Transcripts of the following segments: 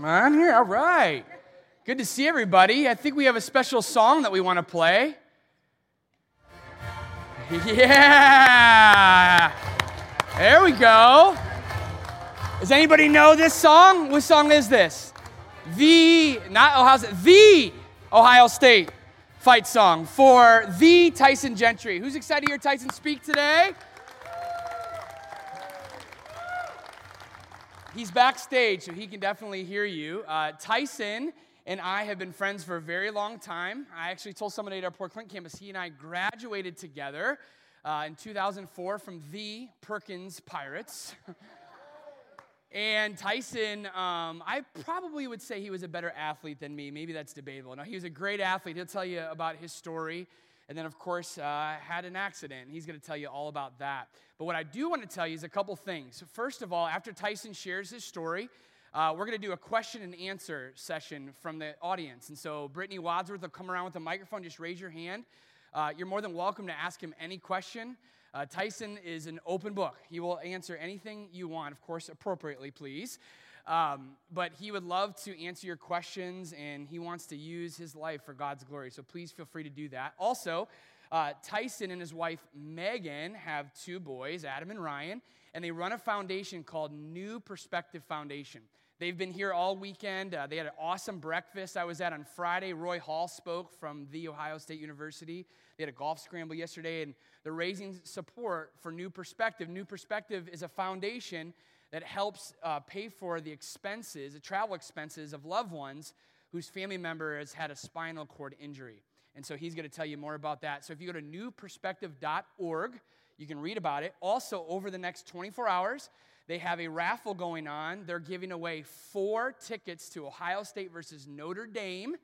Am I on here? All right. Good to see everybody. I think we have a special song that we want to play. Yeah. There we go. Does anybody know this song? What song is this? The, not Ohio the Ohio State fight song for the Tyson Gentry. Who's excited to hear Tyson speak today? He's backstage, so he can definitely hear you. Uh, Tyson and I have been friends for a very long time. I actually told somebody at our Port Clinton campus, he and I graduated together uh, in 2004 from the Perkins Pirates. and Tyson, um, I probably would say he was a better athlete than me. Maybe that's debatable. No, he was a great athlete. He'll tell you about his story. And then, of course, uh, had an accident. He's going to tell you all about that. But what I do want to tell you is a couple things. First of all, after Tyson shares his story, uh, we're going to do a question and answer session from the audience. And so, Brittany Wadsworth will come around with a microphone. Just raise your hand. Uh, you're more than welcome to ask him any question. Uh, Tyson is an open book. He will answer anything you want, of course, appropriately, please. Um, but he would love to answer your questions and he wants to use his life for God's glory. So please feel free to do that. Also, uh, Tyson and his wife Megan have two boys, Adam and Ryan, and they run a foundation called New Perspective Foundation. They've been here all weekend. Uh, they had an awesome breakfast I was at on Friday. Roy Hall spoke from The Ohio State University. They had a golf scramble yesterday, and they're raising support for New Perspective. New Perspective is a foundation that helps uh, pay for the expenses, the travel expenses of loved ones whose family member has had a spinal cord injury. And so he's going to tell you more about that. So if you go to newperspective.org, you can read about it. Also, over the next 24 hours, they have a raffle going on. They're giving away four tickets to Ohio State versus Notre Dame,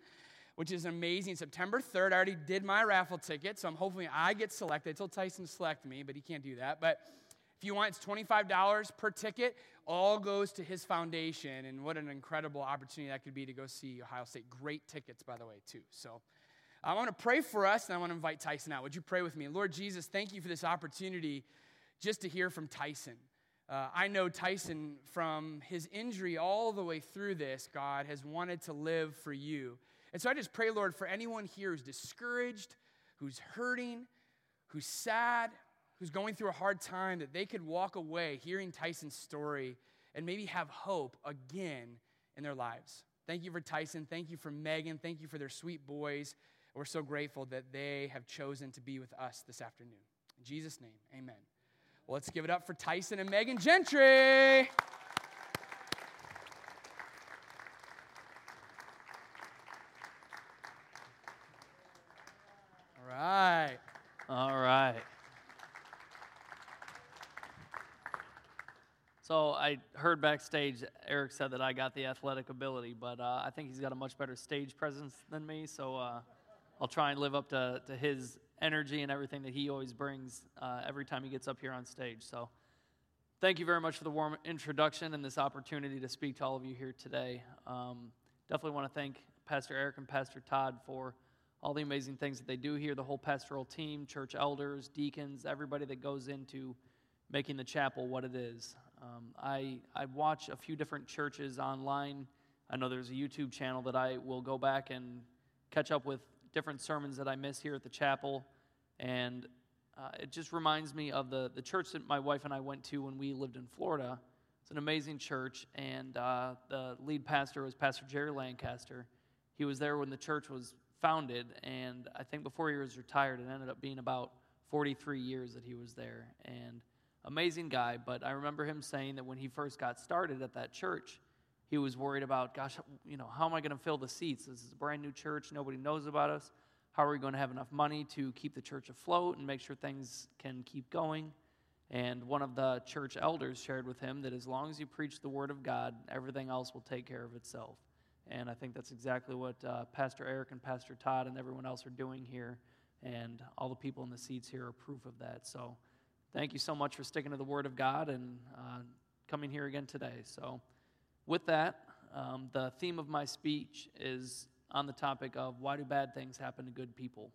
which is amazing. September 3rd, I already did my raffle ticket, so I'm hoping I get selected. I told Tyson to select me, but he can't do that. But if you want, it's $25 per ticket. All goes to his foundation. And what an incredible opportunity that could be to go see Ohio State. Great tickets, by the way, too. So I want to pray for us, and I want to invite Tyson out. Would you pray with me? Lord Jesus, thank you for this opportunity just to hear from Tyson. Uh, I know Tyson from his injury all the way through this, God, has wanted to live for you. And so I just pray, Lord, for anyone here who's discouraged, who's hurting, who's sad, who's going through a hard time, that they could walk away hearing Tyson's story and maybe have hope again in their lives. Thank you for Tyson. Thank you for Megan. Thank you for their sweet boys. We're so grateful that they have chosen to be with us this afternoon. In Jesus' name, amen. Well, let's give it up for Tyson and Megan Gentry. All right. All right. So I heard backstage Eric said that I got the athletic ability, but uh, I think he's got a much better stage presence than me. So uh, I'll try and live up to, to his energy and everything that he always brings uh, every time he gets up here on stage. So thank you very much for the warm introduction and this opportunity to speak to all of you here today. Um, definitely want to thank Pastor Eric and Pastor Todd for all the amazing things that they do here, the whole pastoral team, church elders, deacons, everybody that goes into making the chapel what it is. Um, I, I watch a few different churches online. I know there's a YouTube channel that I will go back and catch up with different sermons that I miss here at the chapel. And uh, it just reminds me of the, the church that my wife and I went to when we lived in Florida. It's an amazing church, and uh, the lead pastor was Pastor Jerry Lancaster. He was there when the church was founded, and I think before he was retired, it ended up being about 43 years that he was there. And amazing guy, but I remember him saying that when he first got started at that church, he was worried about, gosh, you know, how am I going to fill the seats? This is a brand new church. Nobody knows about us. How are we going to have enough money to keep the church afloat and make sure things can keep going? And one of the church elders shared with him that as long as you preach the word of God, everything else will take care of itself. And I think that's exactly what uh, Pastor Eric and Pastor Todd and everyone else are doing here. And all the people in the seats here are proof of that. So thank you so much for sticking to the Word of God and uh, coming here again today. So, with that, um, the theme of my speech is on the topic of why do bad things happen to good people?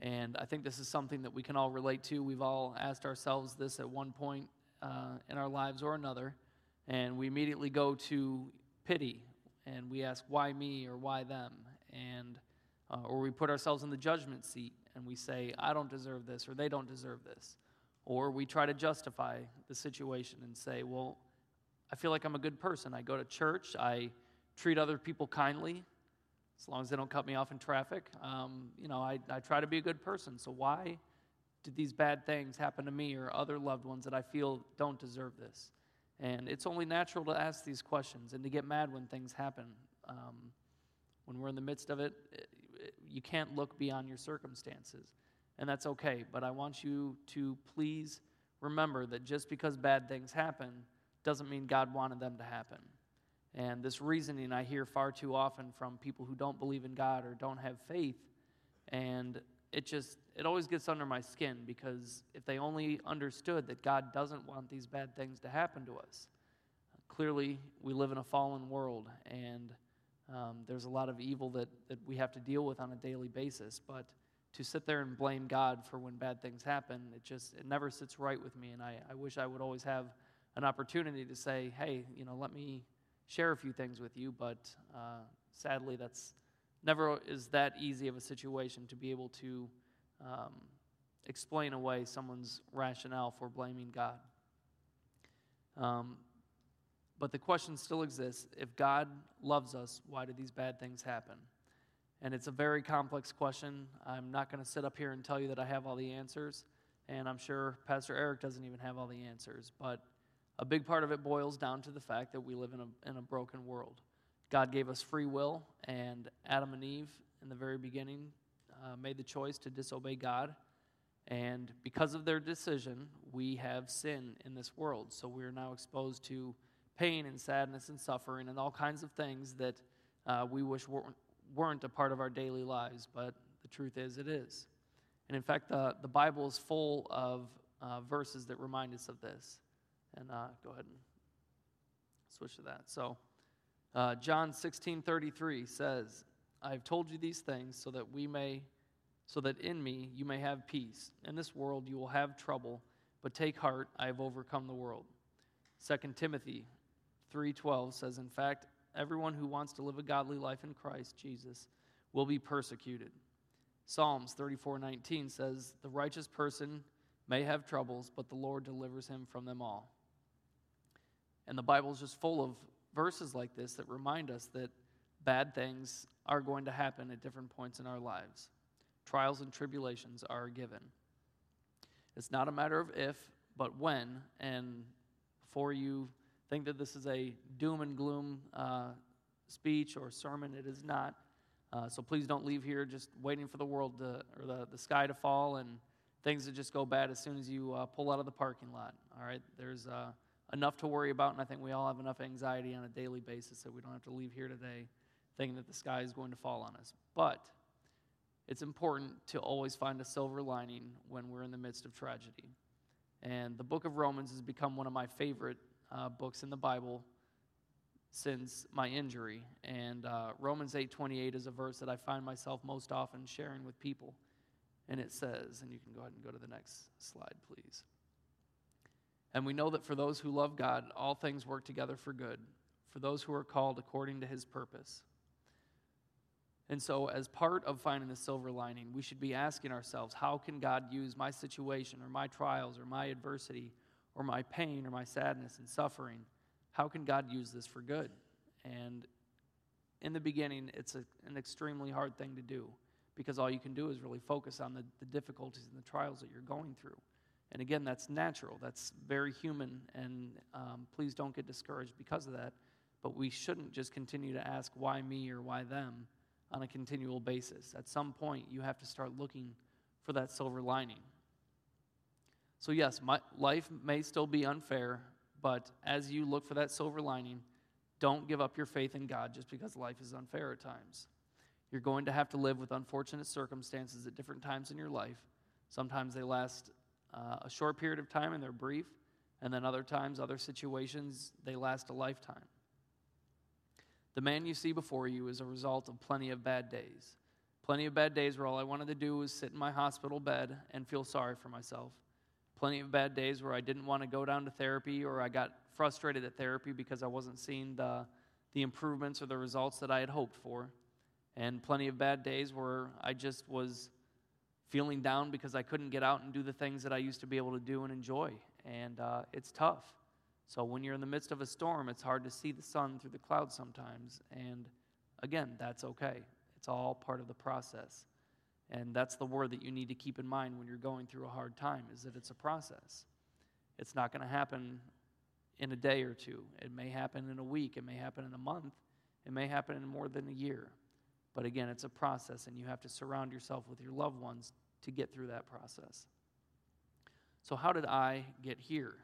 And I think this is something that we can all relate to. We've all asked ourselves this at one point uh, in our lives or another. And we immediately go to pity and we ask, why me or why them? And, uh, or we put ourselves in the judgment seat and we say, I don't deserve this or they don't deserve this. Or we try to justify the situation and say, well, I feel like I'm a good person. I go to church, I treat other people kindly, as long as they don't cut me off in traffic. Um, you know, I, I try to be a good person. So why did these bad things happen to me or other loved ones that I feel don't deserve this? And it's only natural to ask these questions and to get mad when things happen. Um, when we're in the midst of it, it, it, you can't look beyond your circumstances. And that's okay. But I want you to please remember that just because bad things happen doesn't mean God wanted them to happen. And this reasoning I hear far too often from people who don't believe in God or don't have faith. And it just, it always gets under my skin because if they only understood that God doesn't want these bad things to happen to us, clearly we live in a fallen world and um, there's a lot of evil that, that we have to deal with on a daily basis. But to sit there and blame God for when bad things happen, it just, it never sits right with me. And I, I wish I would always have an opportunity to say, hey, you know, let me share a few things with you, but uh, sadly, that's never is that easy of a situation to be able to um, explain away someone's rationale for blaming God. Um, but the question still exists if God loves us, why do these bad things happen? And it's a very complex question. I'm not going to sit up here and tell you that I have all the answers, and I'm sure Pastor Eric doesn't even have all the answers. But a big part of it boils down to the fact that we live in a, in a broken world. God gave us free will, and Adam and Eve, in the very beginning, uh, made the choice to disobey God. And because of their decision, we have sin in this world. So we are now exposed to pain and sadness and suffering and all kinds of things that uh, we wish weren't, weren't a part of our daily lives. But the truth is, it is. And in fact, the, the Bible is full of uh, verses that remind us of this. And uh, go ahead and switch to that. So, uh, John 16 33 says, I have told you these things so that we may, so that in me you may have peace. In this world you will have trouble, but take heart, I have overcome the world. 2 Timothy 3:12 says, In fact, everyone who wants to live a godly life in Christ Jesus will be persecuted. Psalms 34:19 says, The righteous person may have troubles, but the Lord delivers him from them all. And the Bible is just full of verses like this that remind us that bad things are going to happen at different points in our lives. Trials and tribulations are given. It's not a matter of if, but when. And before you think that this is a doom and gloom uh, speech or sermon, it is not. Uh, so please don't leave here just waiting for the world to, or the, the sky to fall and things to just go bad as soon as you uh, pull out of the parking lot. All right? There's uh, enough to worry about, and I think we all have enough anxiety on a daily basis that we don't have to leave here today thinking that the sky is going to fall on us. But it's important to always find a silver lining when we're in the midst of tragedy. And the book of Romans has become one of my favorite uh, books in the Bible since my injury. And uh, Romans 8:28 is a verse that I find myself most often sharing with people. And it says, and you can go ahead and go to the next slide, please. And we know that for those who love God, all things work together for good, for those who are called according to his purpose. And so, as part of finding the silver lining, we should be asking ourselves how can God use my situation or my trials or my adversity or my pain or my sadness and suffering? How can God use this for good? And in the beginning, it's a, an extremely hard thing to do because all you can do is really focus on the, the difficulties and the trials that you're going through. And again, that's natural, that's very human, and um, please don't get discouraged because of that. But we shouldn't just continue to ask why me or why them on a continual basis. At some point, you have to start looking for that silver lining. So, yes, my, life may still be unfair, but as you look for that silver lining, don't give up your faith in God just because life is unfair at times. You're going to have to live with unfortunate circumstances at different times in your life. Sometimes they last uh, a short period of time and they're brief, and then other times, other situations, they last a lifetime. The man you see before you is a result of plenty of bad days. Plenty of bad days where all I wanted to do was sit in my hospital bed and feel sorry for myself. Plenty of bad days where I didn't want to go down to therapy or I got frustrated at therapy because I wasn't seeing the, the improvements or the results that I had hoped for, and plenty of bad days where I just was feeling down because I couldn't get out and do the things that I used to be able to do and enjoy. And uh, it's tough. So when you're in the midst of a storm, it's hard to see the sun through the clouds sometimes. And again, that's okay. It's all part of the process. And that's the word that you need to keep in mind when you're going through a hard time is that it's a process. It's not going to happen in a day or two. It may happen in a week, it may happen in a month, it may happen in more than a year. But again, it's a process and you have to surround yourself with your loved ones to get through that process. So how did I get here?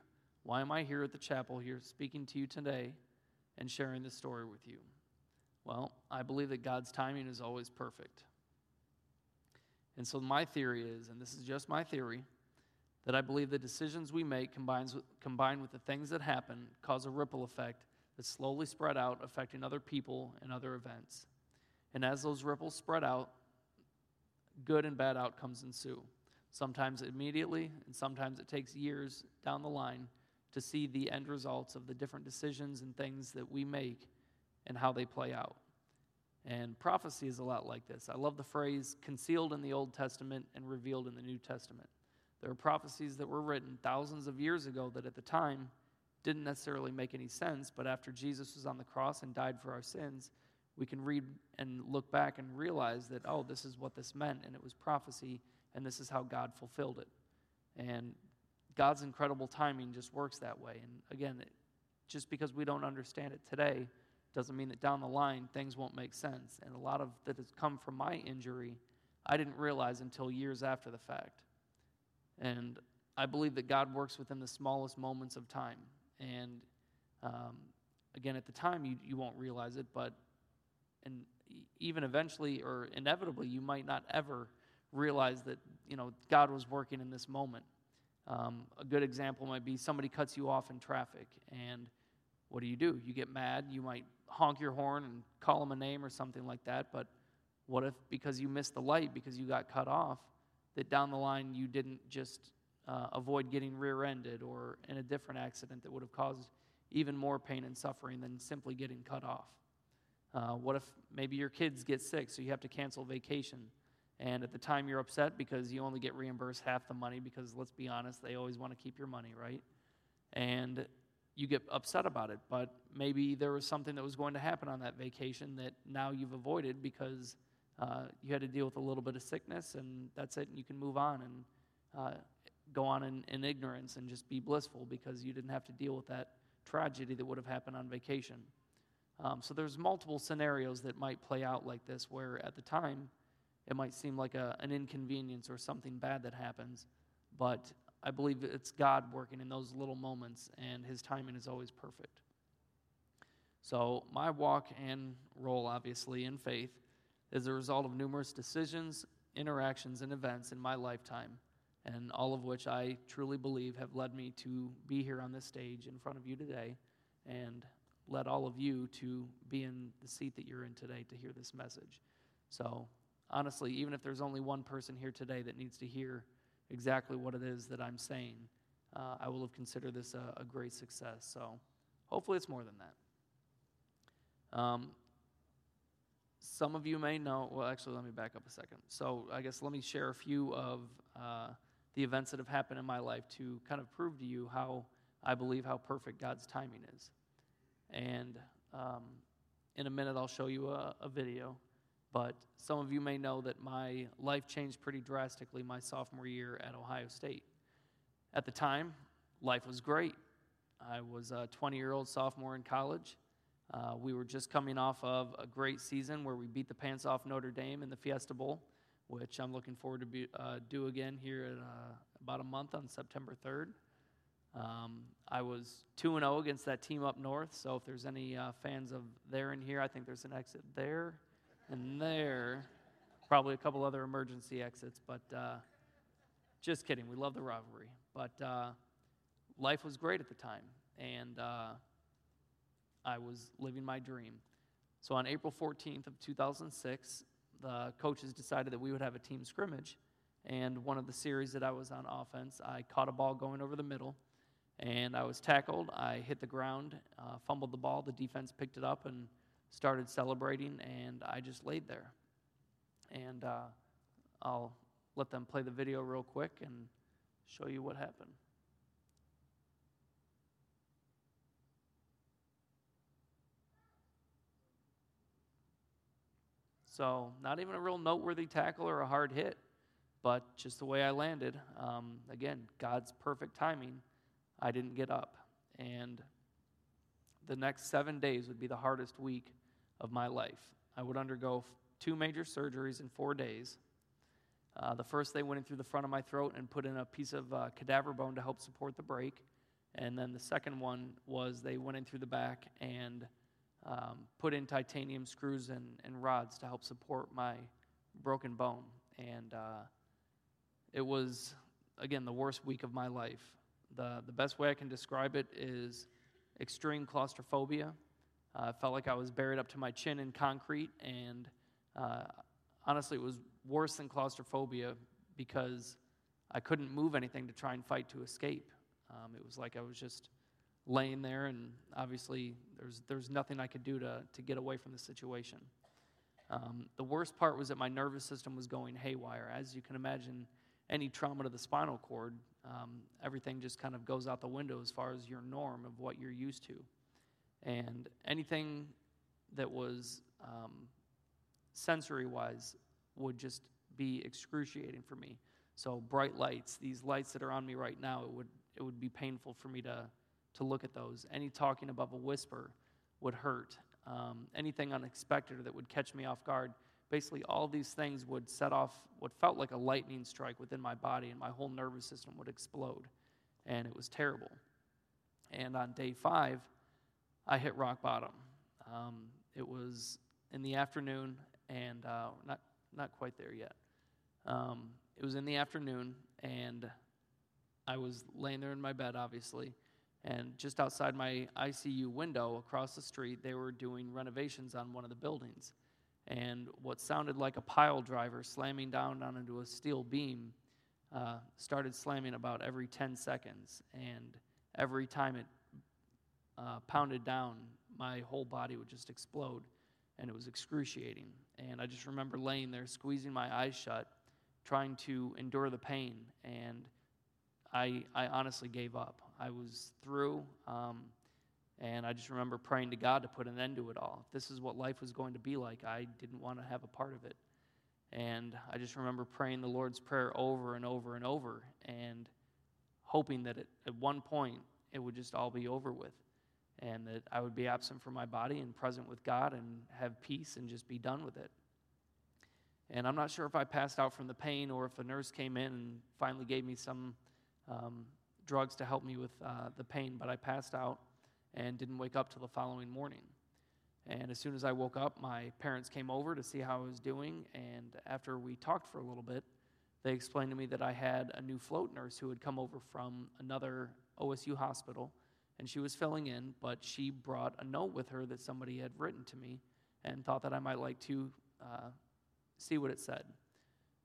Why am I here at the chapel here speaking to you today and sharing this story with you? Well, I believe that God's timing is always perfect. And so my theory is, and this is just my theory, that I believe the decisions we make combines with, combined with the things that happen cause a ripple effect that slowly spread out, affecting other people and other events. And as those ripples spread out, good and bad outcomes ensue. Sometimes immediately, and sometimes it takes years down the line to see the end results of the different decisions and things that we make and how they play out. And prophecy is a lot like this. I love the phrase concealed in the Old Testament and revealed in the New Testament. There are prophecies that were written thousands of years ago that at the time didn't necessarily make any sense, but after Jesus was on the cross and died for our sins, we can read and look back and realize that, oh, this is what this meant, and it was prophecy, and this is how God fulfilled it. And God's incredible timing just works that way. And again, just because we don't understand it today doesn't mean that down the line things won't make sense. And a lot of that has come from my injury, I didn't realize until years after the fact. And I believe that God works within the smallest moments of time. And um, again, at the time, you, you won't realize it, but and even eventually or inevitably, you might not ever realize that you know God was working in this moment. Um, a good example might be somebody cuts you off in traffic, and what do you do? You get mad. You might honk your horn and call them a name or something like that. But what if, because you missed the light, because you got cut off, that down the line you didn't just uh, avoid getting rear ended or in a different accident that would have caused even more pain and suffering than simply getting cut off? Uh, what if maybe your kids get sick, so you have to cancel vacation? And at the time you're upset because you only get reimbursed half the money because let's be honest, they always want to keep your money, right? And you get upset about it, but maybe there was something that was going to happen on that vacation that now you've avoided because uh, you had to deal with a little bit of sickness and that's it, and you can move on and uh, go on in, in ignorance and just be blissful because you didn't have to deal with that tragedy that would have happened on vacation. Um, so there's multiple scenarios that might play out like this, where at the time it might seem like a, an inconvenience or something bad that happens, but I believe it's God working in those little moments, and His timing is always perfect. So my walk and role, obviously, in faith is a result of numerous decisions, interactions, and events in my lifetime, and all of which I truly believe have led me to be here on this stage in front of you today and led all of you to be in the seat that you're in today to hear this message. So, honestly, even if there's only one person here today that needs to hear exactly what it is that I'm saying, uh, I will have considered this a, a, great success. So, hopefully, it's more than that. Um, some of you may know, well, actually, let me back up a second. So, I guess let me share a few of uh, the events that have happened in my life to kind of prove to you how I believe how perfect God's timing is. And um, in a minute, I'll show you a, a video. But some of you may know that my life changed pretty drastically my sophomore year at Ohio State. At the time, life was great. I was a 20 year old sophomore in college. Uh, we were just coming off of a great season where we beat the pants off Notre Dame in the Fiesta Bowl, which I'm looking forward to be, uh, do again here in uh, about a month on September 3rd. Um, I was 2 0 against that team up north, so if there's any uh, fans of there in here, I think there's an exit there and there. Probably a couple other emergency exits, but uh, just kidding. We love the rivalry. But uh, life was great at the time, and uh, I was living my dream. So on April 14th of 2006, the coaches decided that we would have a team scrimmage. And one of the series that I was on offense, I caught a ball going over the middle And I was tackled. I hit the ground, uh, fumbled the ball. The defense picked it up and started celebrating, and I just laid there. And uh, I'll let them play the video real quick and show you what happened. So, not even a real noteworthy tackle or a hard hit, but just the way I landed. Um, again, God's perfect timing. I didn't get up. And the next seven days would be the hardest week of my life. I would undergo two major surgeries in four days. Uh, the first, they went in through the front of my throat and put in a piece of uh, cadaver bone to help support the break. And then the second one was they went in through the back and um, put in titanium screws and, and rods to help support my broken bone. And uh, it was, again, the worst week of my life. The, the best way I can describe it is extreme claustrophobia. Uh, I felt like I was buried up to my chin in concrete, and uh, honestly, it was worse than claustrophobia because I couldn't move anything to try and fight to escape. Um, it was like I was just laying there, and obviously there's, there's nothing I could do to, to get away from the situation. Um, the worst part was that my nervous system was going haywire. As you can imagine, any trauma to the spinal cord, um, everything just kind of goes out the window as far as your norm of what you're used to. And anything that was um, sensory wise would just be excruciating for me. So bright lights, these lights that are on me right now, it would it would be painful for me to to look at those. Any talking above a whisper would hurt. Um, anything unexpected that would catch me off guard. Basically, all these things would set off what felt like a lightning strike within my body, and my whole nervous system would explode. And it was terrible. And on day five, I hit rock bottom. Um, it was in the afternoon, and uh, not, not quite there yet. Um, it was in the afternoon, and I was laying there in my bed, obviously, and just outside my ICU window across the street, they were doing renovations on one of the buildings. And what sounded like a pile driver slamming down onto a steel beam uh, started slamming about every 10 seconds. And every time it uh, pounded down, my whole body would just explode. And it was excruciating. And I just remember laying there, squeezing my eyes shut, trying to endure the pain. And I, I honestly gave up. I was through. Um, and I just remember praying to God to put an end to it all. If this is what life was going to be like, I didn't want to have a part of it. And I just remember praying the Lord's Prayer over and over and over and hoping that it, at one point it would just all be over with and that I would be absent from my body and present with God and have peace and just be done with it. And I'm not sure if I passed out from the pain or if a nurse came in and finally gave me some um, drugs to help me with uh, the pain, but I passed out and didn't wake up till the following morning. And as soon as I woke up, my parents came over to see how I was doing. And after we talked for a little bit, they explained to me that I had a new float nurse who had come over from another OSU hospital. And she was filling in, but she brought a note with her that somebody had written to me and thought that I might like to uh, see what it said.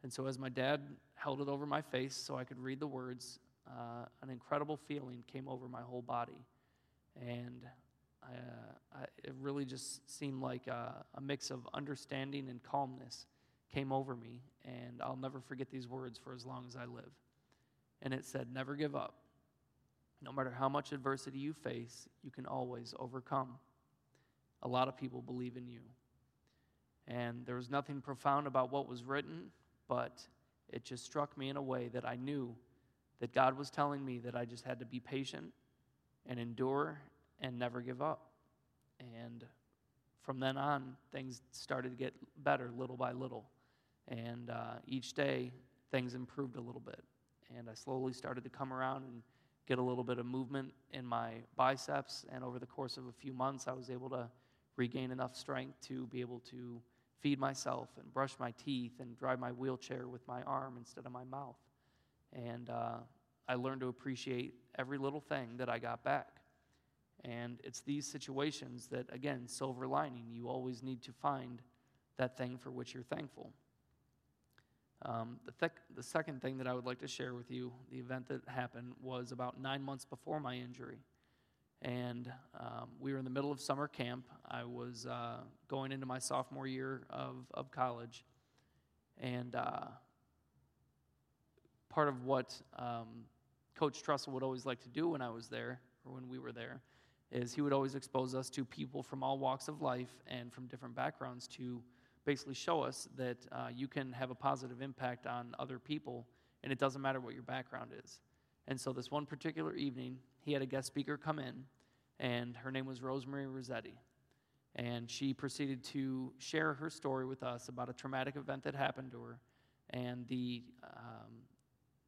And so, as my dad held it over my face so I could read the words, uh, an incredible feeling came over my whole body. And I, uh, I, it really just seemed like a, a mix of understanding and calmness came over me. And I'll never forget these words for as long as I live. And it said, Never give up. No matter how much adversity you face, you can always overcome. A lot of people believe in you. And there was nothing profound about what was written, but it just struck me in a way that I knew that God was telling me that I just had to be patient and endure and never give up. And from then on, things started to get better little by little. And uh, each day, things improved a little bit. And I slowly started to come around and get a little bit of movement in my biceps. And over the course of a few months, I was able to regain enough strength to be able to feed myself and brush my teeth and drive my wheelchair with my arm instead of my mouth. And uh, I learned to appreciate every little thing that I got back. And it's these situations that, again, silver lining, you always need to find that thing for which you're thankful. Um, the, th- the second thing that I would like to share with you, the event that happened, was about nine months before my injury. And um, we were in the middle of summer camp. I was uh, going into my sophomore year of, of college. And uh, part of what um, Coach Tressel would always like to do when I was there, or when we were there, is he would always expose us to people from all walks of life and from different backgrounds to basically show us that uh, you can have a positive impact on other people, and it doesn't matter what your background is. And so, this one particular evening, he had a guest speaker come in, and her name was Rosemary Rossetti. And she proceeded to share her story with us about a traumatic event that happened to her and the, um,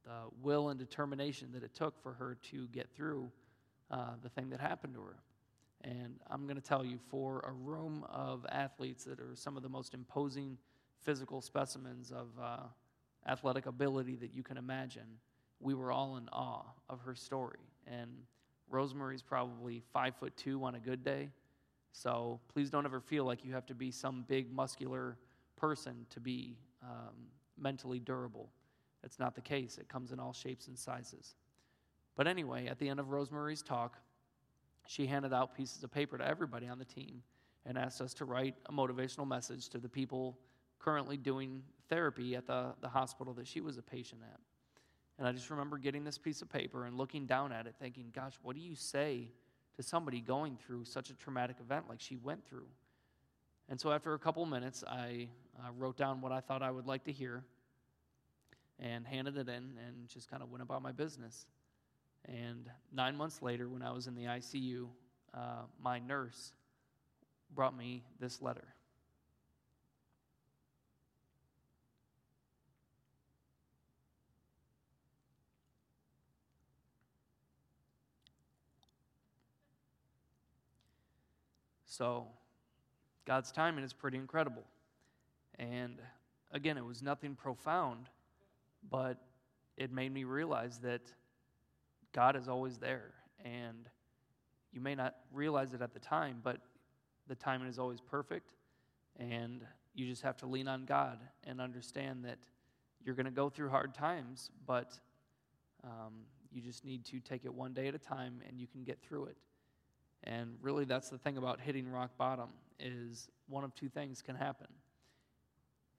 the will and determination that it took for her to get through uh, the thing that happened to her. And I'm going to tell you, for a room of athletes that are some of the most imposing physical specimens of uh, athletic ability that you can imagine, we were all in awe of her story. And Rosemary's probably five foot two on a good day. So please don't ever feel like you have to be some big muscular person to be um, mentally durable. It's not the case. It comes in all shapes and sizes. But anyway, at the end of Rosemary's talk, she handed out pieces of paper to everybody on the team and asked us to write a motivational message to the people currently doing therapy at the, the hospital that she was a patient at. And I just remember getting this piece of paper and looking down at it, thinking, gosh, what do you say to somebody going through such a traumatic event like she went through? And so after a couple minutes, I uh, wrote down what I thought I would like to hear and handed it in and just kind of went about my business. And nine months later, when I was in the ICU, uh, my nurse brought me this letter. So, God's timing is pretty incredible. And again, it was nothing profound, but it made me realize that God is always there. And you may not realize it at the time, but the timing is always perfect. And you just have to lean on God and understand that you're going to go through hard times, but um, you just need to take it one day at a time and you can get through it. And really, that's the thing about hitting rock bottom is one of two things can happen.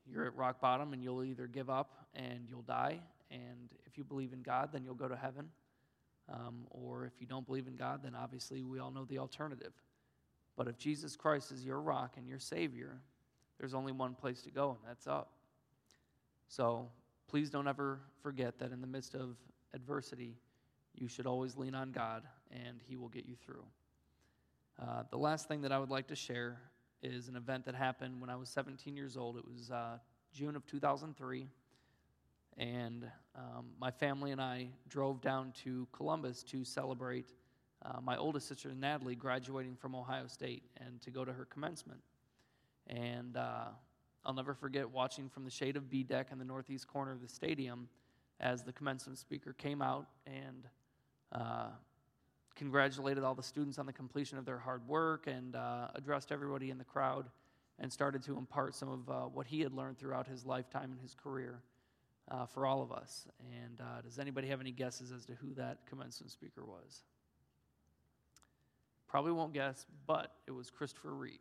You're at rock bottom and you'll either give up and you'll die, and if you believe in God, then you'll go to heaven um, or if you don't believe in God, then obviously we all know the alternative. But if Jesus Christ is your rock and your Savior, there's only one place to go, and that's up. So please don't ever forget that in the midst of adversity, you should always lean on God, and He will get you through. Uh, the last thing that I would like to share is an event that happened when I was 17 years old. It was uh, June of 2003 and um, my family and I drove down to Columbus to celebrate uh, my oldest sister, Natalie, graduating from Ohio State and to go to her commencement. And uh, I'll never forget watching from the shade of B deck in the northeast corner of the stadium as the commencement speaker came out and uh, congratulated all the students on the completion of their hard work and uh, addressed everybody in the crowd and started to impart some of uh, what he had learned throughout his lifetime and his career uh, for all of us. And uh, does anybody have any guesses as to who that commencement speaker was? Probably won't guess, but it was Christopher Reeve.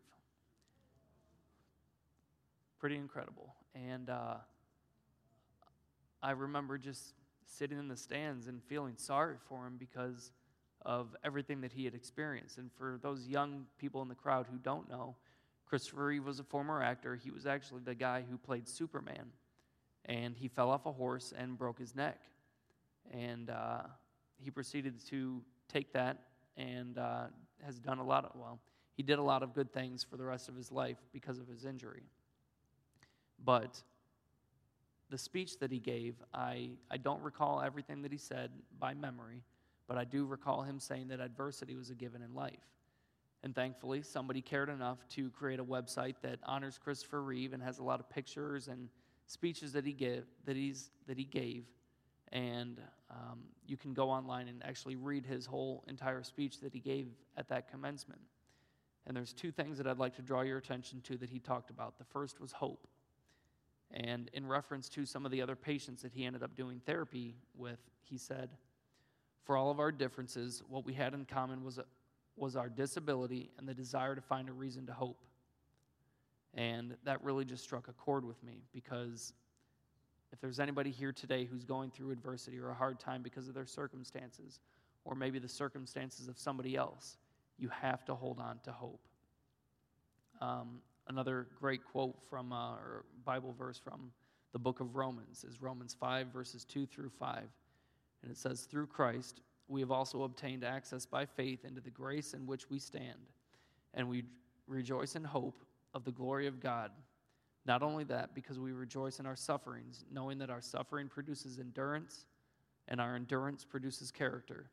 Pretty incredible. And uh, I remember just sitting in the stands and feeling sorry for him because of everything that he had experienced. And for those young people in the crowd who don't know, Christopher Reeve was a former actor. He was actually the guy who played Superman and he fell off a horse and broke his neck. And uh, he proceeded to take that and uh, has done a lot of, well, he did a lot of good things for the rest of his life because of his injury. But the speech that he gave, I, I don't recall everything that he said by memory, but I do recall him saying that adversity was a given in life. And thankfully, somebody cared enough to create a website that honors Christopher Reeve and has a lot of pictures and speeches that he gave that he's that he gave, and um, you can go online and actually read his whole entire speech that he gave at that commencement. And there's two things that I'd like to draw your attention to that he talked about. The first was hope, And in reference to some of the other patients that he ended up doing therapy with, he said, For all of our differences, what we had in common was, a, was our disability and the desire to find a reason to hope. And that really just struck a chord with me because if there's anybody here today who's going through adversity or a hard time because of their circumstances, or maybe the circumstances of somebody else, you have to hold on to hope. Um, another great quote from, uh, or Bible verse from the book of Romans is Romans 5, verses 2 through 5. And it says, Through Christ, we have also obtained access by faith into the grace in which we stand, and we rejoice in hope of the glory of God. Not only that, because we rejoice in our sufferings, knowing that our suffering produces endurance, and our endurance produces character,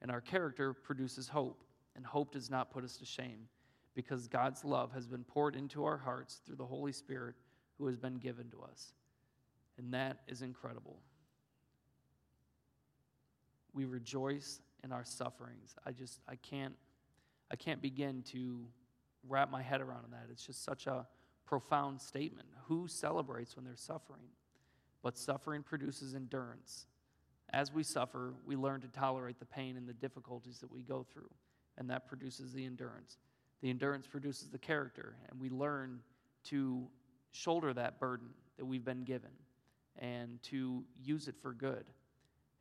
and our character produces hope, and hope does not put us to shame, because God's love has been poured into our hearts through the Holy Spirit who has been given to us. And that is incredible. We rejoice in our sufferings. I just I can't I can't begin to wrap my head around that. It's just such a profound statement. Who celebrates when they're suffering? But suffering produces endurance. As we suffer, we learn to tolerate the pain and the difficulties that we go through, and that produces the endurance. The endurance produces the character, and we learn to shoulder that burden that we've been given and to use it for good.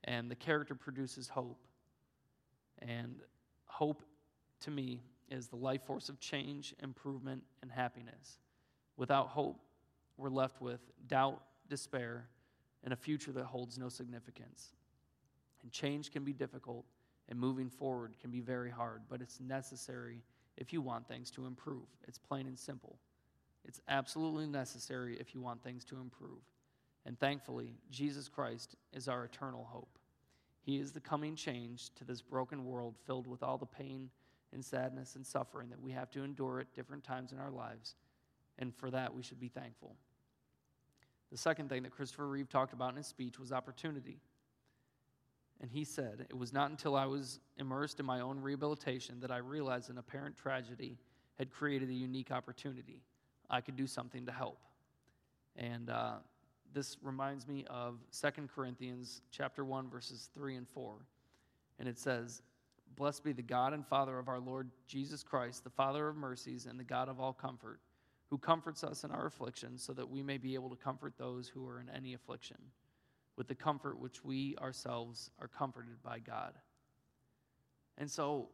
And the character produces hope. And hope, to me, is the life force of change, improvement, and happiness. Without hope, we're left with doubt, despair, and a future that holds no significance. And change can be difficult, and moving forward can be very hard, but it's necessary if you want things to improve. It's plain and simple. It's absolutely necessary if you want things to improve. And thankfully, Jesus Christ is our eternal hope. He is the coming change to this broken world filled with all the pain and sadness and suffering that we have to endure at different times in our lives. And for that, we should be thankful. The second thing that Christopher Reeve talked about in his speech was opportunity. And he said, It was not until I was immersed in my own rehabilitation that I realized an apparent tragedy had created a unique opportunity. I could do something to help. And uh, this reminds me of 2 Corinthians chapter 1, verses 3 and 4. And it says, Blessed be the God and Father of our Lord Jesus Christ, the Father of mercies and the God of all comfort, who comforts us in our affliction, so that we may be able to comfort those who are in any affliction, with the comfort which we ourselves are comforted by God. And so,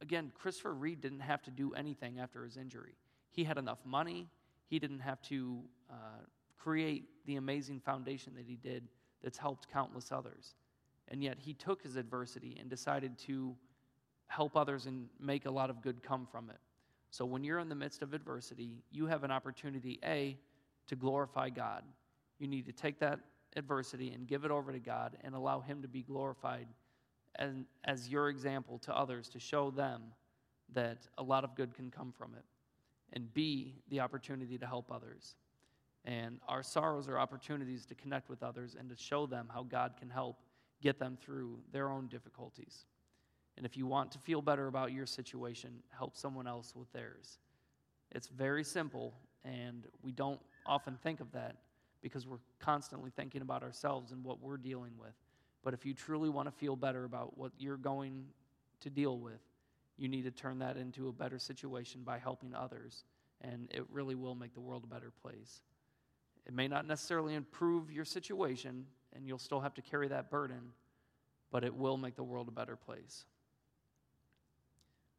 again, Christopher Reeve didn't have to do anything after his injury. He had enough money, he didn't have to uh, create the amazing foundation that he did that's helped countless others. And yet he took his adversity and decided to help others and make a lot of good come from it. So when you're in the midst of adversity, you have an opportunity, A, to glorify God. You need to take that adversity and give it over to God and allow Him to be glorified and as your example to others to show them that a lot of good can come from it. And B, the opportunity to help others. And our sorrows are opportunities to connect with others and to show them how God can help get them through their own difficulties. And if you want to feel better about your situation, help someone else with theirs. It's very simple, and we don't often think of that because we're constantly thinking about ourselves and what we're dealing with. But if you truly want to feel better about what you're going to deal with, you need to turn that into a better situation by helping others, and it really will make the world a better place. It may not necessarily improve your situation, and you'll still have to carry that burden, but it will make the world a better place.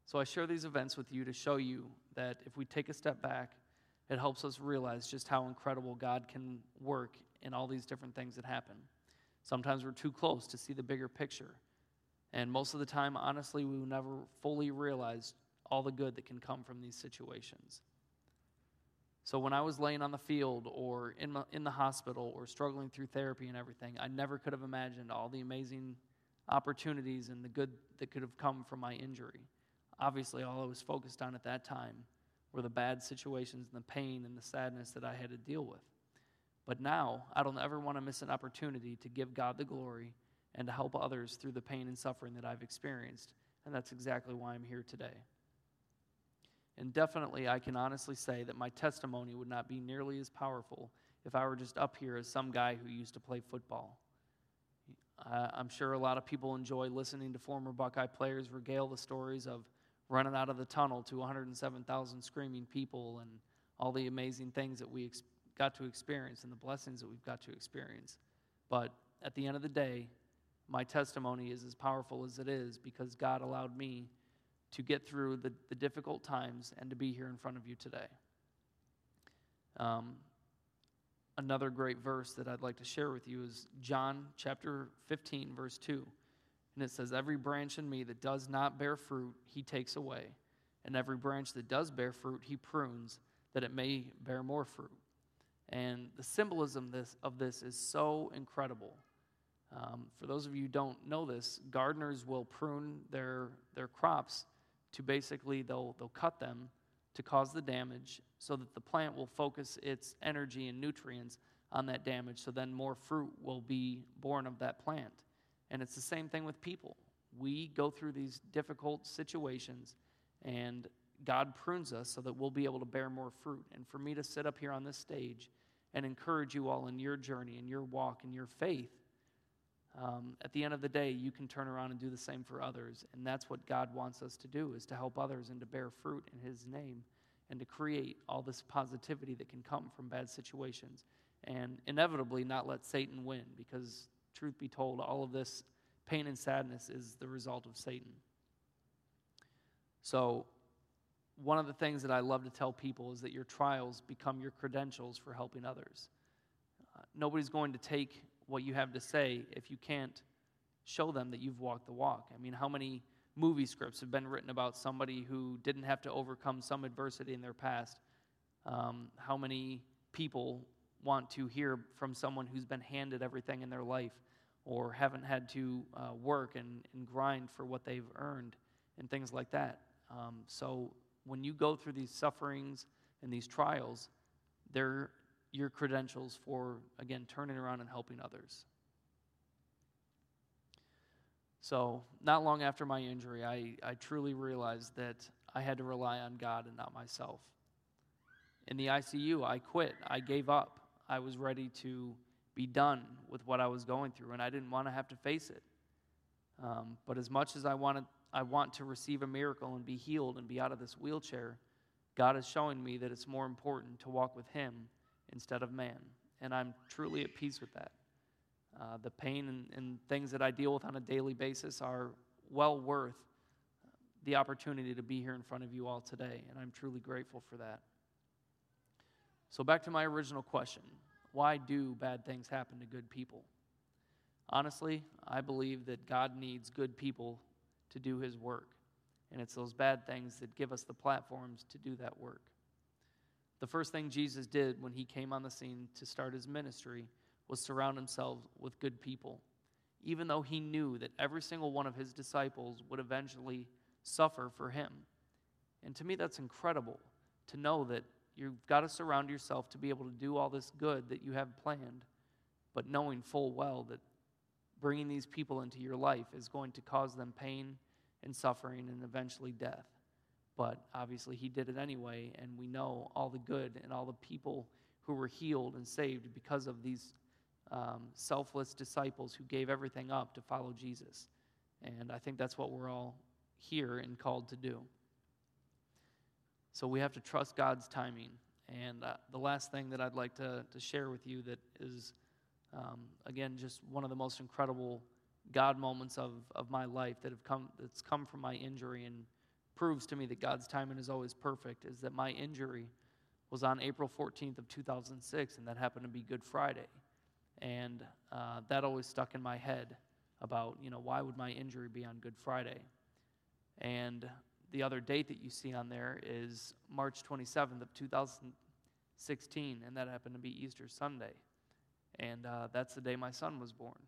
So I share these events with you to show you that if we take a step back, it helps us realize just how incredible God can work in all these different things that happen. Sometimes we're too close to see the bigger picture. And most of the time, honestly, we will never fully realize all the good that can come from these situations. So when I was laying on the field or in, my, in the hospital or struggling through therapy and everything, I never could have imagined all the amazing opportunities and the good that could have come from my injury. Obviously, all I was focused on at that time were the bad situations and the pain and the sadness that I had to deal with. But now, I don't ever want to miss an opportunity to give God the glory and to help others through the pain and suffering that I've experienced. And that's exactly why I'm here today. And definitely, I can honestly say that my testimony would not be nearly as powerful if I were just up here as some guy who used to play football. Uh, I'm sure a lot of people enjoy listening to former Buckeye players regale the stories of running out of the tunnel to 107,000 screaming people and all the amazing things that we ex- got to experience and the blessings that we've got to experience. But at the end of the day, my testimony is as powerful as it is because God allowed me to get through the, the difficult times and to be here in front of you today. Um, another great verse that I'd like to share with you is John chapter 15, verse 2. And it says, Every branch in me that does not bear fruit, he takes away. And every branch that does bear fruit, he prunes, that it may bear more fruit. And the symbolism this, of this is so incredible. Um, for those of you who don't know this, gardeners will prune their, their crops to basically, they'll, they'll cut them to cause the damage so that the plant will focus its energy and nutrients on that damage, so then more fruit will be born of that plant. And it's the same thing with people. We go through these difficult situations, and God prunes us so that we'll be able to bear more fruit. And for me to sit up here on this stage and encourage you all in your journey, in your walk, in your faith, um, at the end of the day, you can turn around and do the same for others. And that's what God wants us to do, is to help others and to bear fruit in His name and to create all this positivity that can come from bad situations. And inevitably not let Satan win, because truth be told, all of this pain and sadness is the result of Satan. So, one of the things that I love to tell people is that your trials become your credentials for helping others. Uh, nobody's going to take what you have to say if you can't show them that you've walked the walk. I mean, how many movie scripts have been written about somebody who didn't have to overcome some adversity in their past? Um, how many people want to hear from someone who's been handed everything in their life or haven't had to uh, work and, and grind for what they've earned and things like that? Um, so when you go through these sufferings and these trials, they're your credentials for, again, turning around and helping others. So, not long after my injury, I, I truly realized that I had to rely on God and not myself. In the ICU, I quit. I gave up. I was ready to be done with what I was going through, and I didn't want to have to face it. Um, but as much as I wanted, I want to receive a miracle and be healed and be out of this wheelchair, God is showing me that it's more important to walk with Him instead of man. And I'm truly at peace with that. Uh, the pain and, and things that I deal with on a daily basis are well worth the opportunity to be here in front of you all today, and I'm truly grateful for that. So, back to my original question why do bad things happen to good people? Honestly, I believe that God needs good people to do his work, and it's those bad things that give us the platforms to do that work. The first thing Jesus did when he came on the scene to start his ministry was surround himself with good people, even though he knew that every single one of his disciples would eventually suffer for him. And to me, that's incredible to know that you've got to surround yourself to be able to do all this good that you have planned, but knowing full well that bringing these people into your life is going to cause them pain and suffering and eventually death. But obviously, he did it anyway, and we know all the good and all the people who were healed and saved because of these um, selfless disciples who gave everything up to follow Jesus. And I think that's what we're all here and called to do. So we have to trust God's timing. And uh, the last thing that I'd like to, to share with you that is, um, again, just one of the most incredible God moments of, of my life that have come that's come from my injury and proves to me that God's timing is always perfect is that my injury was on April 14th of 2006, and that happened to be Good Friday. And uh, that always stuck in my head about, you know, why would my injury be on Good Friday? And the other date that you see on there is March 27th of 2016, and that happened to be Easter Sunday. And uh, that's the day my son was born.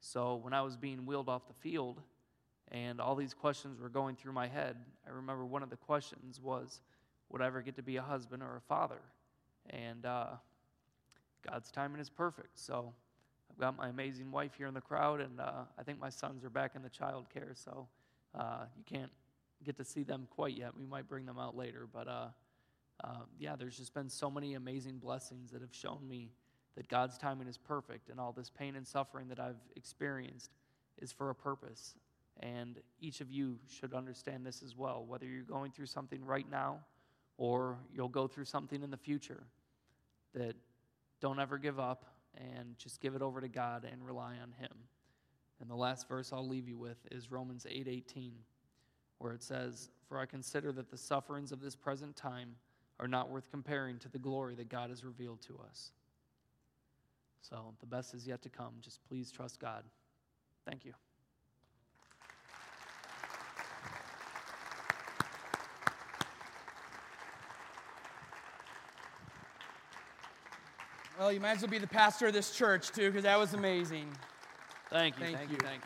So when I was being wheeled off the field, and all these questions were going through my head. I remember one of the questions was, Would I ever get to be a husband or a father? And uh, God's timing is perfect. So I've got my amazing wife here in the crowd, and uh, I think my sons are back in the child care. So uh, you can't get to see them quite yet. We might bring them out later. But uh, uh, yeah, there's just been so many amazing blessings that have shown me that God's timing is perfect, and all this pain and suffering that I've experienced is for a purpose. And each of you should understand this as well, whether you're going through something right now or you'll go through something in the future, that don't ever give up and just give it over to God and rely on Him. And the last verse I'll leave you with is Romans 8:18, where it says, "For I consider that the sufferings of this present time are not worth comparing to the glory that God has revealed to us." So the best is yet to come. Just please trust God. Thank you. Well, you might as well be the pastor of this church, too, because that was amazing. Thank you. Thank Thank, you. you. Thank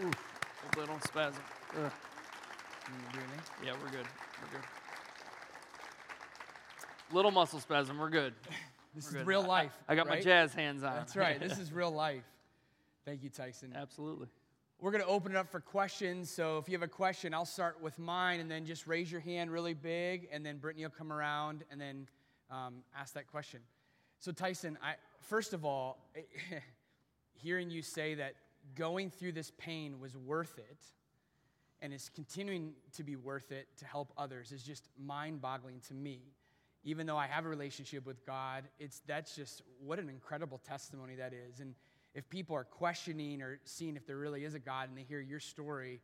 you. Ooh, I don't spasm. Ugh. You? Yeah, we're good. We're good. Little muscle spasm. We're good. This We're is good. real life. I got my jazz hands on. That's right. This is real life. Thank you, Tyson. Absolutely. We're going to open it up for questions. So if you have a question, I'll start with mine and then just raise your hand really big, and then Brittany will come around and then um, ask that question. So, Tyson, I, first of all, hearing you say that going through this pain was worth it and is continuing to be worth it to help others is just mind boggling to me. Even though I have a relationship with God, it's, that's just what an incredible testimony that is. And if people are questioning or seeing if there really is a God and they hear your story,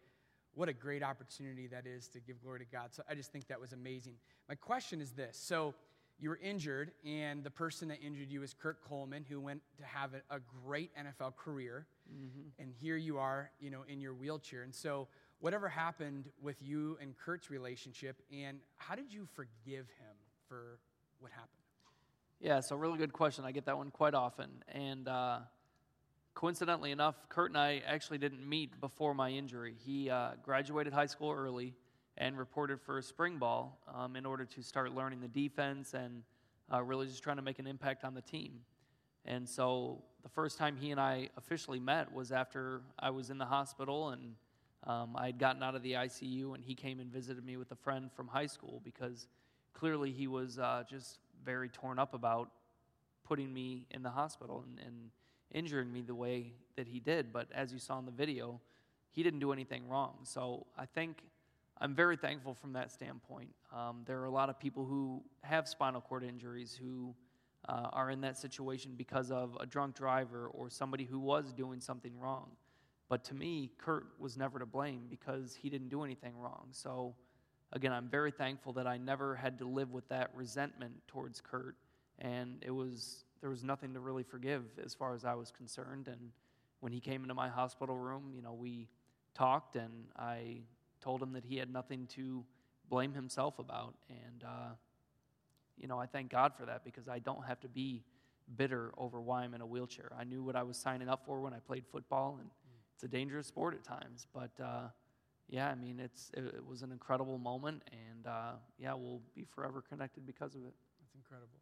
what a great opportunity that is to give glory to God. So I just think that was amazing. My question is this So you were injured, and the person that injured you is Kurt Coleman, who went to have a, a great NFL career. And here you are, you know, in your wheelchair. And so, whatever happened with you and Kurt's relationship, and how did you forgive him for what happened? Yeah, so really good question. I get that one quite often. And uh, coincidentally enough, Kurt and I actually didn't meet before my injury. He uh, graduated high school early and reported for spring ball um, in order to start learning the defense and uh, really just trying to make an impact on the team. And so the first time he and I officially met was after I was in the hospital and um, I had gotten out of the ICU, and he came and visited me with a friend from high school because clearly he was uh, just very torn up about putting me in the hospital and, and injuring me the way that he did. But as you saw in the video, he didn't do anything wrong. So I think I'm very thankful from that standpoint. Um, there are a lot of people who have spinal cord injuries who uh, are in that situation because of a drunk driver or somebody who was doing something wrong. But to me, Kurt was never to blame because he didn't do anything wrong. So, again, I'm very thankful that I never had to live with that resentment towards Kurt. And it was, there was nothing to really forgive as far as I was concerned. And when he came into my hospital room, you know, we talked and I told him that he had nothing to blame himself about. And, uh, you know, I thank God for that because I don't have to be bitter over why I'm in a wheelchair. I knew what I was signing up for when I played football, and it's a dangerous sport at times. But uh, yeah, I mean, it's it, it was an incredible moment, and uh, yeah, we'll be forever connected because of it. That's incredible.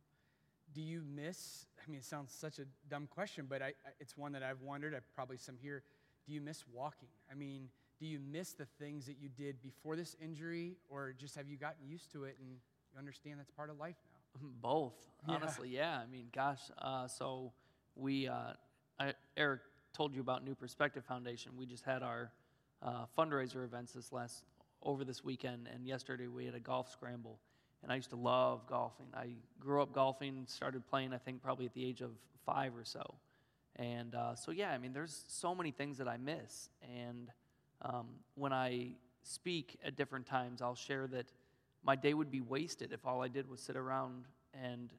Do you miss? I mean, it sounds such a dumb question, but I, it's one that I've wondered. I probably some here. Do you miss walking? I mean, do you miss the things that you did before this injury, or just have you gotten used to it and you understand that's part of life now? Both, Yeah. honestly, yeah. I mean, gosh, uh, so we, uh, I, Eric told you about New Perspective Foundation. We just had our uh, fundraiser events this last over this weekend, and yesterday we had a golf scramble. And I used to love golfing. I grew up golfing, started playing, I think, probably at the age of five or so. And uh, so, yeah, I mean, there's so many things that I miss. And um, when I speak at different times, I'll share that my day would be wasted if all I did was sit around and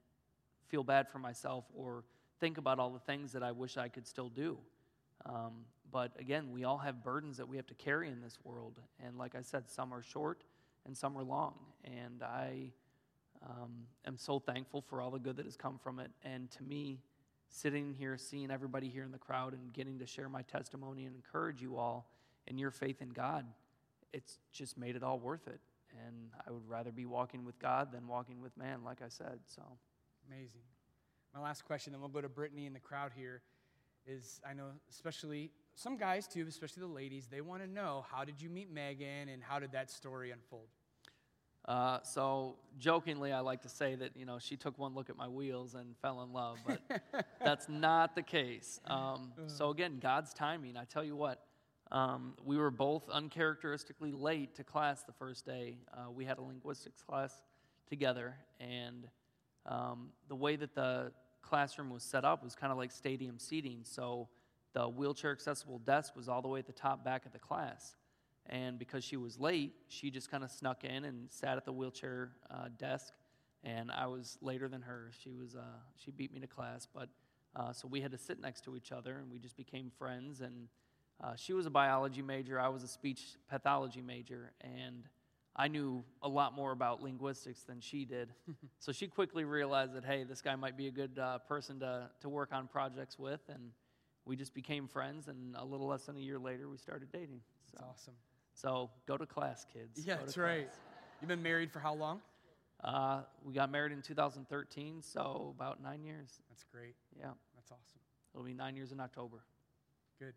feel bad for myself or think about all the things that I wish I could still do. Um, but again, we all have burdens that we have to carry in this world. And like I said, some are short and some are long. And I um, am so thankful for all the good that has come from it. And to me, sitting here, seeing everybody here in the crowd and getting to share my testimony and encourage you all in your faith in God, it's just made it all worth it. And I would rather be walking with God than walking with man, like I said. So, Amazing. My last question, then we'll go to Brittany in the crowd here, is I know, especially some guys too, especially the ladies, they want to know how did you meet Megan and how did that story unfold? Uh, so jokingly, I like to say that you know she took one look at my wheels and fell in love, but that's not the case. Um, so again, God's timing. I tell you what, um, we were both uncharacteristically late to class the first day. Uh, we had a linguistics class together, and um, the way that the classroom was set up was kind of like stadium seating. So the wheelchair accessible desk was all the way at the top back of the class. And because she was late, she just kind of snuck in and sat at the wheelchair uh, desk. And I was later than her. She was uh, she beat me to class, but uh, so we had to sit next to each other, and we just became friends. And uh, she was a biology major. I was a speech pathology major, and I knew a lot more about linguistics than she did. so she quickly realized that hey, this guy might be a good uh, person to to work on projects with, and we just became friends. And a little less than a year later, we started dating. So. That's awesome. So go to class, kids. Yeah, Go to that's right. You've been married for how long? Uh, we got married in 2013, so about nine years. That's great. Yeah, That's awesome. it'll be nine years in October. Good.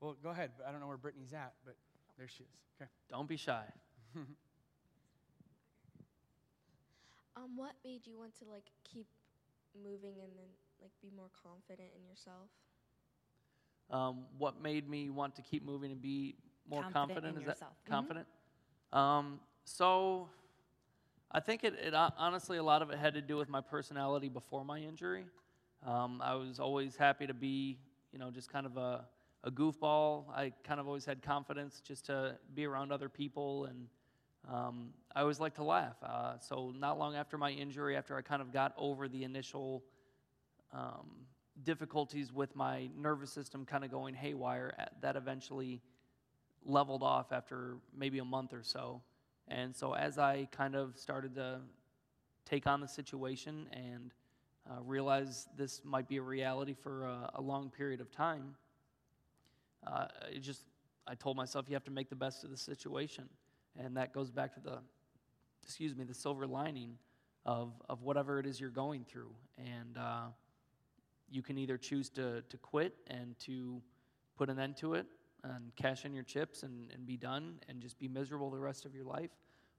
Well, go ahead. I don't know where Brittany's at, but there she is. Okay. Don't be shy. Um, what made you want to like keep moving and then like be more confident in yourself? Um, what made me want to keep moving and be more Confident confident? is yourself. that Mhm. confident? Um, so I think it, it honestly a lot of it had to do with my personality before my injury. Um, I was always happy to be, you know, just kind of a, a goofball. I kind of always had confidence just to be around other people, and um, I always like to laugh. Uh, so not long after my injury, after I kind of got over the initial um, difficulties with my nervous system kind of going haywire, uh, that eventually leveled off after maybe a month or so. And so as I kind of started to take on the situation and uh, realize this might be a reality for a, a long period of time, uh, it just I told myself you have to make the best of the situation, and that goes back to the excuse me the silver lining of of whatever it is you're going through, and uh, you can either choose to to quit and to put an end to it and cash in your chips and, and be done and just be miserable the rest of your life,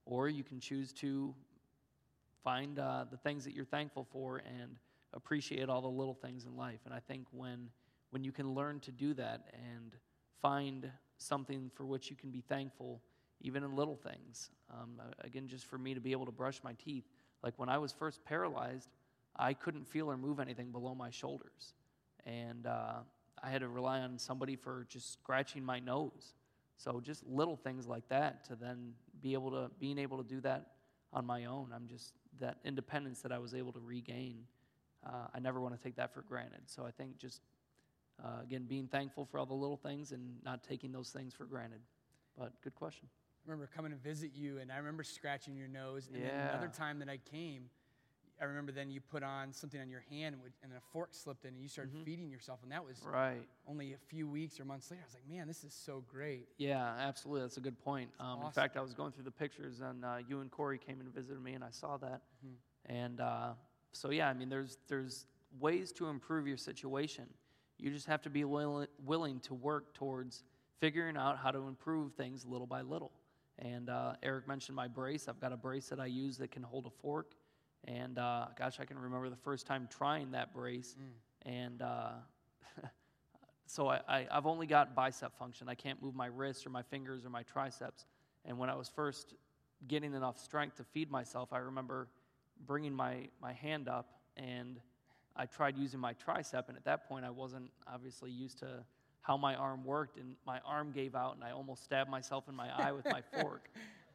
or you can choose to find uh, the things that you're thankful for and appreciate all the little things in life. And I think when when you can learn to do that and find something for which you can be thankful, even in little things. Um, again, just for me to be able to brush my teeth. Like when I was first paralyzed, I couldn't feel or move anything below my shoulders, and uh, I had to rely on somebody for just scratching my nose. So just little things like that to then be able to being able to do that on my own. I'm just that independence that I was able to regain. Uh, I never want to take that for granted. So I think just uh, again being thankful for all the little things and not taking those things for granted. But good question. I remember coming to visit you, and I remember scratching your nose. And then another time that I came, I remember then you put on something on your hand, and then a fork slipped in, and you started Mhm. feeding yourself. And that was Right. only a few weeks or months later. I was like, man, this is so great. Yeah, absolutely. That's a good point. Um, In fact, I was going through the pictures, and uh, you and Corey came and visited me, and I saw that. Mhm. And uh, so, yeah, I mean, there's there's ways to improve your situation. You just have to be willi- willing to work towards figuring out how to improve things little by little. And uh, Eric mentioned my brace. I've got a brace that I use that can hold a fork. And uh, gosh, I can remember the first time trying that brace. And uh, so I, I, I've only got bicep function. I can't move my wrists or my fingers or my triceps. And when I was first getting enough strength to feed myself, I remember bringing my, my hand up and I tried using my tricep. And at that point, I wasn't obviously used to how my arm worked. And my arm gave out and I almost stabbed myself in my eye with my fork.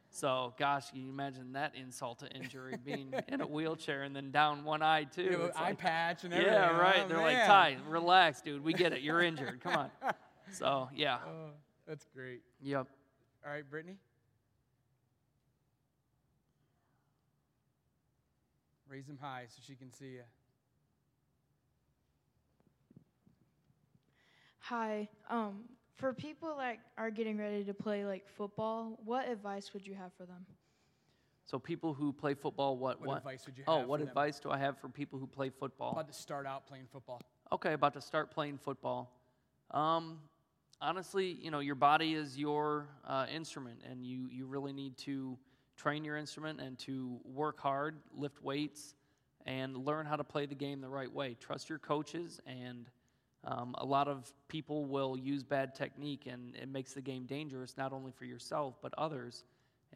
So, gosh, can you imagine that insult to injury being in a wheelchair and then down one eye, too? You know, eye like- patch and everything. yeah, right. Oh, They're like, man. Ty, relax, dude. We get it. You're injured. Come on. So, yeah. Oh, that's great. Yep. All right, Brittany. Raise them high so she can see you. Hi. Um, for people that are getting ready to play like football, what advice would you have for them? So, people who play football, what? What, what? advice would you have? oh, what for them? advice do I have for people who play football? About to start out playing football. okay, about to start playing football. Um, honestly, you know, your body is your uh, instrument, and you, you really need to train your instrument and to work hard, lift weights, and learn how to play the game the right way. Trust your coaches, and um, a lot of people will use bad technique, and it makes the game dangerous not only for yourself but others.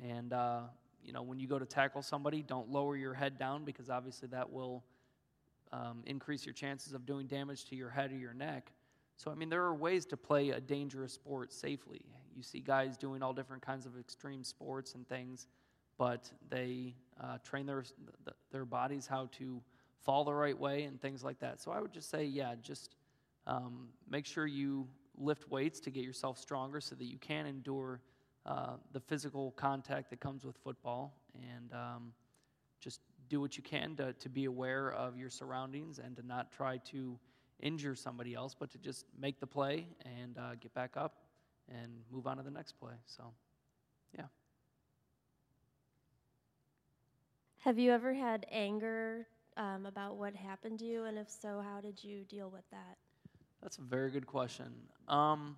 And uh, you know, when you go to tackle somebody, don't lower your head down because obviously that will um, increase your chances of doing damage to your head or your neck. So, I mean, there are ways to play a dangerous sport safely. You see guys doing all different kinds of extreme sports and things, but they uh, train their, their bodies how to fall the right way and things like that. So, I would just say, yeah, just um, make sure you lift weights to get yourself stronger so that you can endure uh, the physical contact that comes with football. And um, just do what you can to, to be aware of your surroundings and to not try to injure somebody else, but to just make the play and uh, get back up and move on to the next play. So, yeah. Have you ever had anger um, about what happened to you? And if so, how did you deal with that? That's a very good question. Um,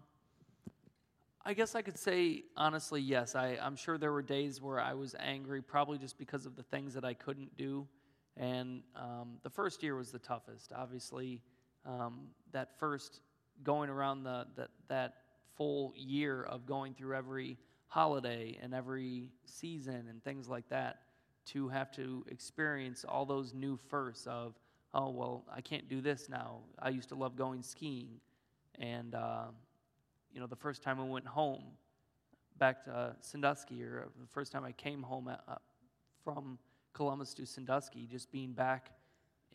I guess I could say honestly, yes. I, I'm sure there were days where I was angry, probably just because of the things that I couldn't do. And um, the first year was the toughest. Obviously, um, that first going around the, the, that full year of going through every holiday and every season and things like that, to have to experience all those new firsts of, oh, well, I can't do this now. I used to love going skiing. And, uh, you know, the first time I went home back to uh, Sandusky, or the first time I came home at, uh, from Columbus to Sandusky, just being back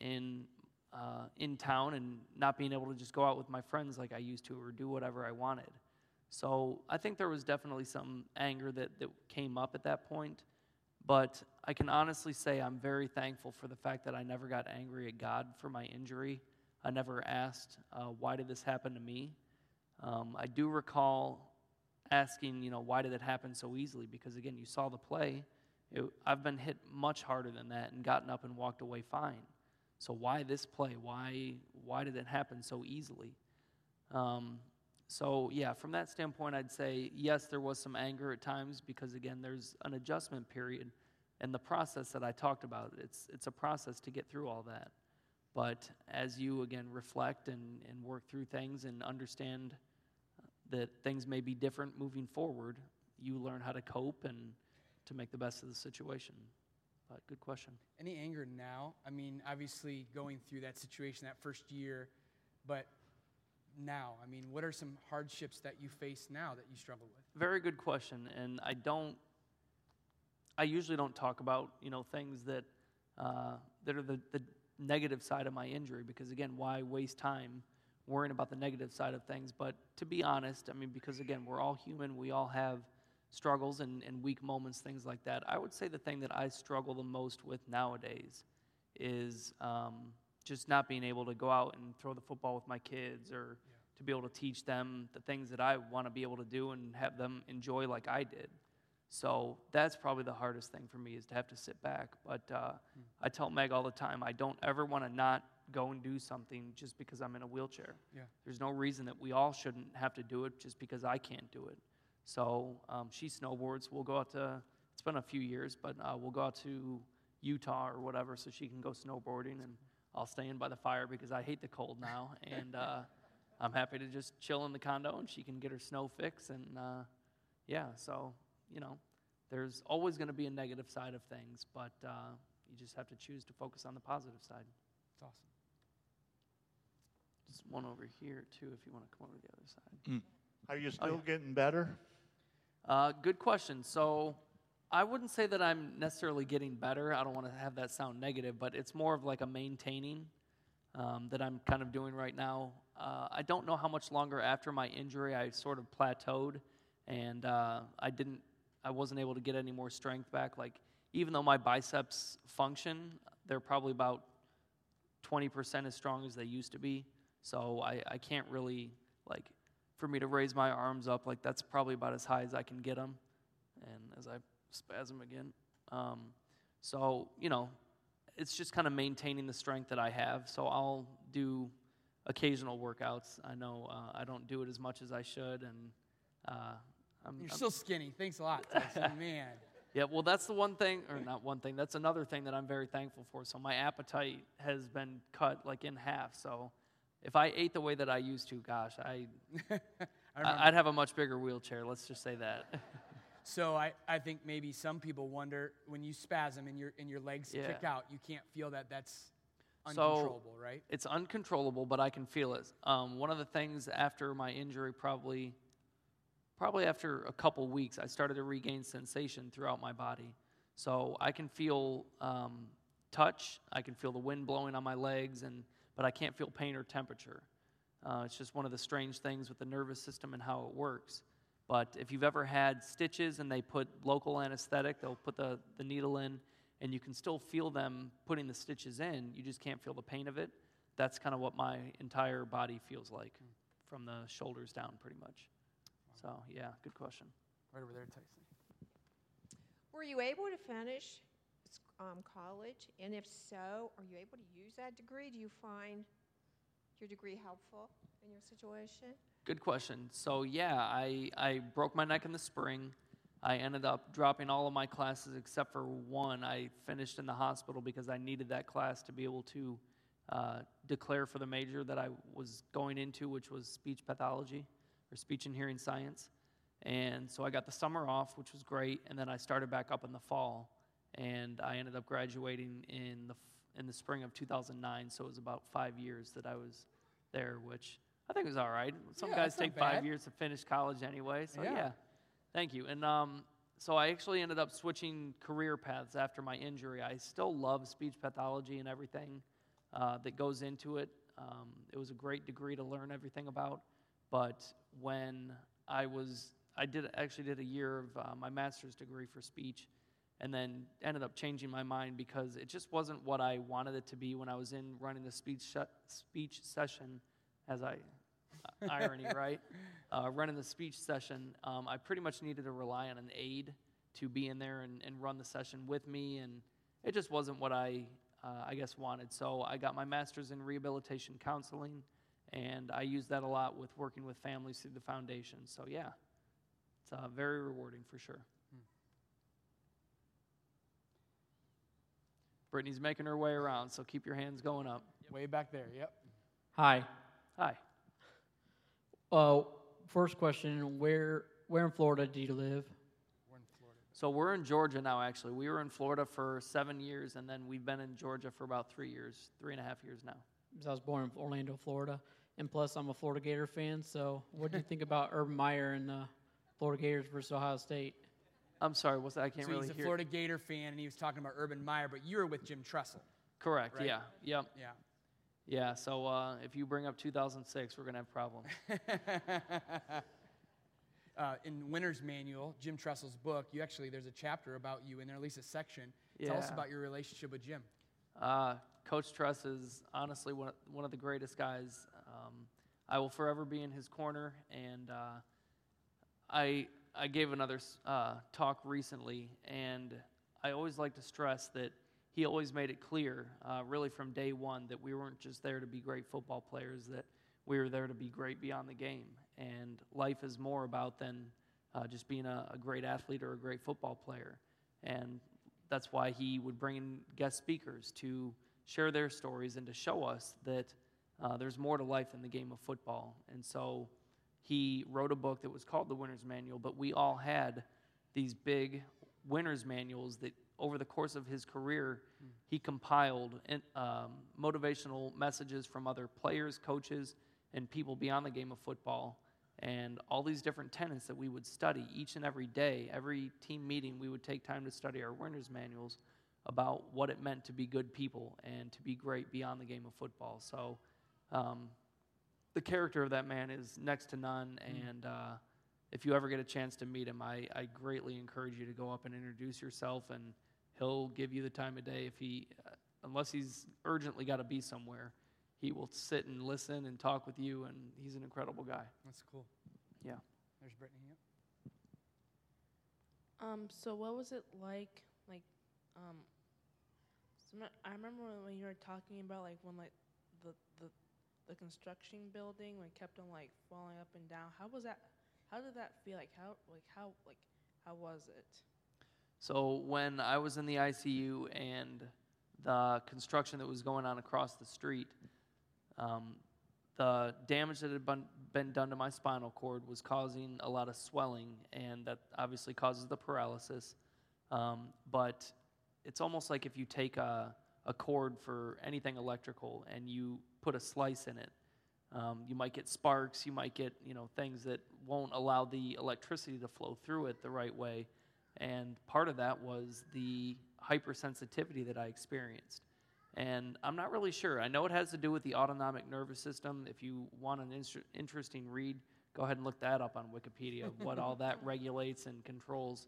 in uh, in town and not being able to just go out with my friends like I used to or do whatever I wanted. So I think there was definitely some anger that, that came up at that point. But I can honestly say I'm very thankful for the fact that I never got angry at God for my injury. I never asked, uh, why did this happen to me? Um, I do recall asking, you know, why did it happen so easily? Because again, you saw the play. It, I've been hit much harder than that and gotten up and walked away fine. So why this play? Why why did it happen so easily? Um, so yeah, from that standpoint, I'd say yes, there was some anger at times because again, there's an adjustment period, and the process that I talked about. It's it's a process to get through all that. But as you again reflect and, and work through things and understand that things may be different moving forward, you learn how to cope and to make the best of the situation. But good question. Any anger now? I mean, obviously going through that situation that first year, but now, I mean, what are some hardships that you face now that you struggle with? Very good question, and I don't. I usually don't talk about you know things that uh, that are the, the negative side of my injury because again, why waste time worrying about the negative side of things? But to be honest, I mean, because again, we're all human, we all have struggles and, and weak moments, things like that. I would say the thing that I struggle the most with nowadays is um, just not being able to go out and throw the football with my kids or yeah. to be able to teach them the things that I want to be able to do and have them enjoy like I did. So that's probably the hardest thing for me is to have to sit back. But uh, mm. I tell Meg all the time, I don't ever want to not go and do something just because I'm in a wheelchair. Yeah. There's no reason that we all shouldn't have to do it just because I can't do it. So um, she snowboards. We'll go out to, it's been a few years, but uh, we'll go out to Utah or whatever so she can go snowboarding and I'll stay in by the fire because I hate the cold now. and uh, I'm happy to just chill in the condo and she can get her snow fix. And uh, yeah, so, you know, there's always going to be a negative side of things, but uh, you just have to choose to focus on the positive side. It's awesome. Just one over here, too, if you want to come over to the other side. Mm. Are you still oh, yeah. getting better? Uh, good question. So I wouldn't say that I'm necessarily getting better. I don't want to have that sound negative, but it's more of like a maintaining um, that I'm kind of doing right now. Uh, I don't know how much longer after my injury I sort of plateaued, and uh, I didn't, I wasn't able to get any more strength back. Like even though my biceps function, they're probably about 20% as strong as they used to be. So I, I can't really like for me to raise my arms up, like that's probably about as high as I can get them. And as I spasm again. Um, so, you know, it's just kind of maintaining the strength that I have. So I'll do occasional workouts. I know uh, I don't do it as much as I should, and uh, I'm, you're I'm still skinny. Thanks a lot, Man, Yeah, well, that's the one thing, or not one thing, that's another thing that I'm very thankful for. So my appetite has been cut like in half. So if I ate the way that I used to, gosh, I, I. I'd have a much bigger wheelchair. Let's just say that. so I, I think maybe some people wonder when you spasm and your and your legs Yeah. kick out, you can't feel that that's So- uncontrollable, right? it's uncontrollable, but I can feel it. Um, one of the things after my injury, probably, probably after a couple weeks, I started to regain sensation throughout my body. So I can feel um, touch, I can feel the wind blowing on my legs, and but I can't feel pain or temperature. Uh, it's just one of the strange things with the nervous system and how it works. But if you've ever had stitches and they put local anesthetic, they'll put the, the needle in, and you can still feel them putting the stitches in. You just can't feel the pain of it. That's kind of what my entire body feels like from the shoulders down, pretty much. So, yeah, good question. Right over there, Tyson. Were you able to finish um, college? And if so, are you able to use that degree? Do you find your degree helpful in your situation? Good question. So yeah, I, I broke my neck in the spring. I ended up dropping all of my classes except for one. I finished in the hospital because I needed that class to be able to uh, declare for the major that I was going into, which was speech pathology or speech and hearing science. And so I got the summer off, which was great, and then I started back up in the fall, and I ended up graduating in the in the spring of 2009. So it was about five years that I was there, which I think it was all right. Some Yeah, guys take five years to finish college anyway. So Yeah. yeah, thank you. And um, so I actually ended up switching career paths after my injury. I still love speech pathology and everything uh, that goes into it. Um, it was a great degree to learn everything about. But when I was, I did actually did a year of uh, my master's degree for speech, and then ended up changing my mind because it just wasn't what I wanted it to be when I was in running the speech sh- speech session, as I irony right, uh, running the speech session. Um, I pretty much needed to rely on an aide to be in there and, and run the session with me, and it just wasn't what I uh, I guess wanted. So I got my master's in rehabilitation counseling, and I use that a lot with working with families through the foundation. So yeah, it's uh, very rewarding for sure. Brittany's making her way around, so keep your hands going up. Way back there. Yep. Hi. Hi. Uh, first question: Where where in Florida do you live? We're in Florida. So we're in Georgia now, actually. We were in Florida for seven years, and then we've been in Georgia for about three years, three and a half years now. Because I was born in Orlando, Florida, and plus I'm a Florida Gator fan. So, what do you think about Urban Meyer and the Florida Gators versus Ohio State? I'm sorry, what's that? I can't so really he's a hear. Florida Gator fan, and he was talking about Urban Meyer, but you were with Jim Tressel. Correct. right? Yeah. Yep. Yeah. Yeah. So uh, if you bring up 2006, we're gonna have problems. uh, in Winner's Manual, Jim Tressel's book, you actually there's a chapter about you in there, at least a section. Tell us about your relationship with Jim. Uh, Coach Tress is honestly one, one of the greatest guys. Um, I will forever be in his corner, and uh, I I gave another uh, talk recently, and I always like to stress that he always made it clear, uh, really from day one, that we weren't just there to be great football players, that we were there to be great beyond the game, and life is more about than uh, just being a, a great athlete or a great football player, and that's why he would bring in guest speakers to share their stories and to show us that uh, there's more to life than the game of football. And so he wrote a book that was called The Winner's Manual, but we all had these big winner's manuals that over the course of his career, he compiled in, um, motivational messages from other players, coaches, and people beyond the game of football. And all these different tenets that we would study each and every day, every team meeting, we would take time to study our winner's manuals about what it meant to be good people and to be great beyond the game of football. So, um, the character of that man is next to none. And uh, if you ever get a chance to meet him, I, I greatly encourage you to go up and introduce yourself, and he'll give you the time of day. If he, uh, unless he's urgently got to be somewhere, he will sit and listen and talk with you, and he's an incredible guy. That's cool. Yeah. There's Brittany. Yep. Um, so what was it like, like, um, some, I remember when you were talking about like when like the, the, the construction building like kept on like falling up and down. How was that? How did that feel? Like how, like how, like how was it? So when I was in the ICU and the construction that was going on across the street, um, the damage that had been, done to my spinal cord was causing a lot of swelling, and that obviously causes the paralysis. Um, but it's almost like if you take a, a cord for anything electrical and you put a slice in it, um, you might get sparks, you might get you know things that won't allow the electricity to flow through it the right way. And part of that was the hypersensitivity that I experienced. And I'm not really sure. I know it has to do with the autonomic nervous system. If you want an inter- interesting read, go ahead and look that up on Wikipedia, what all that regulates and controls.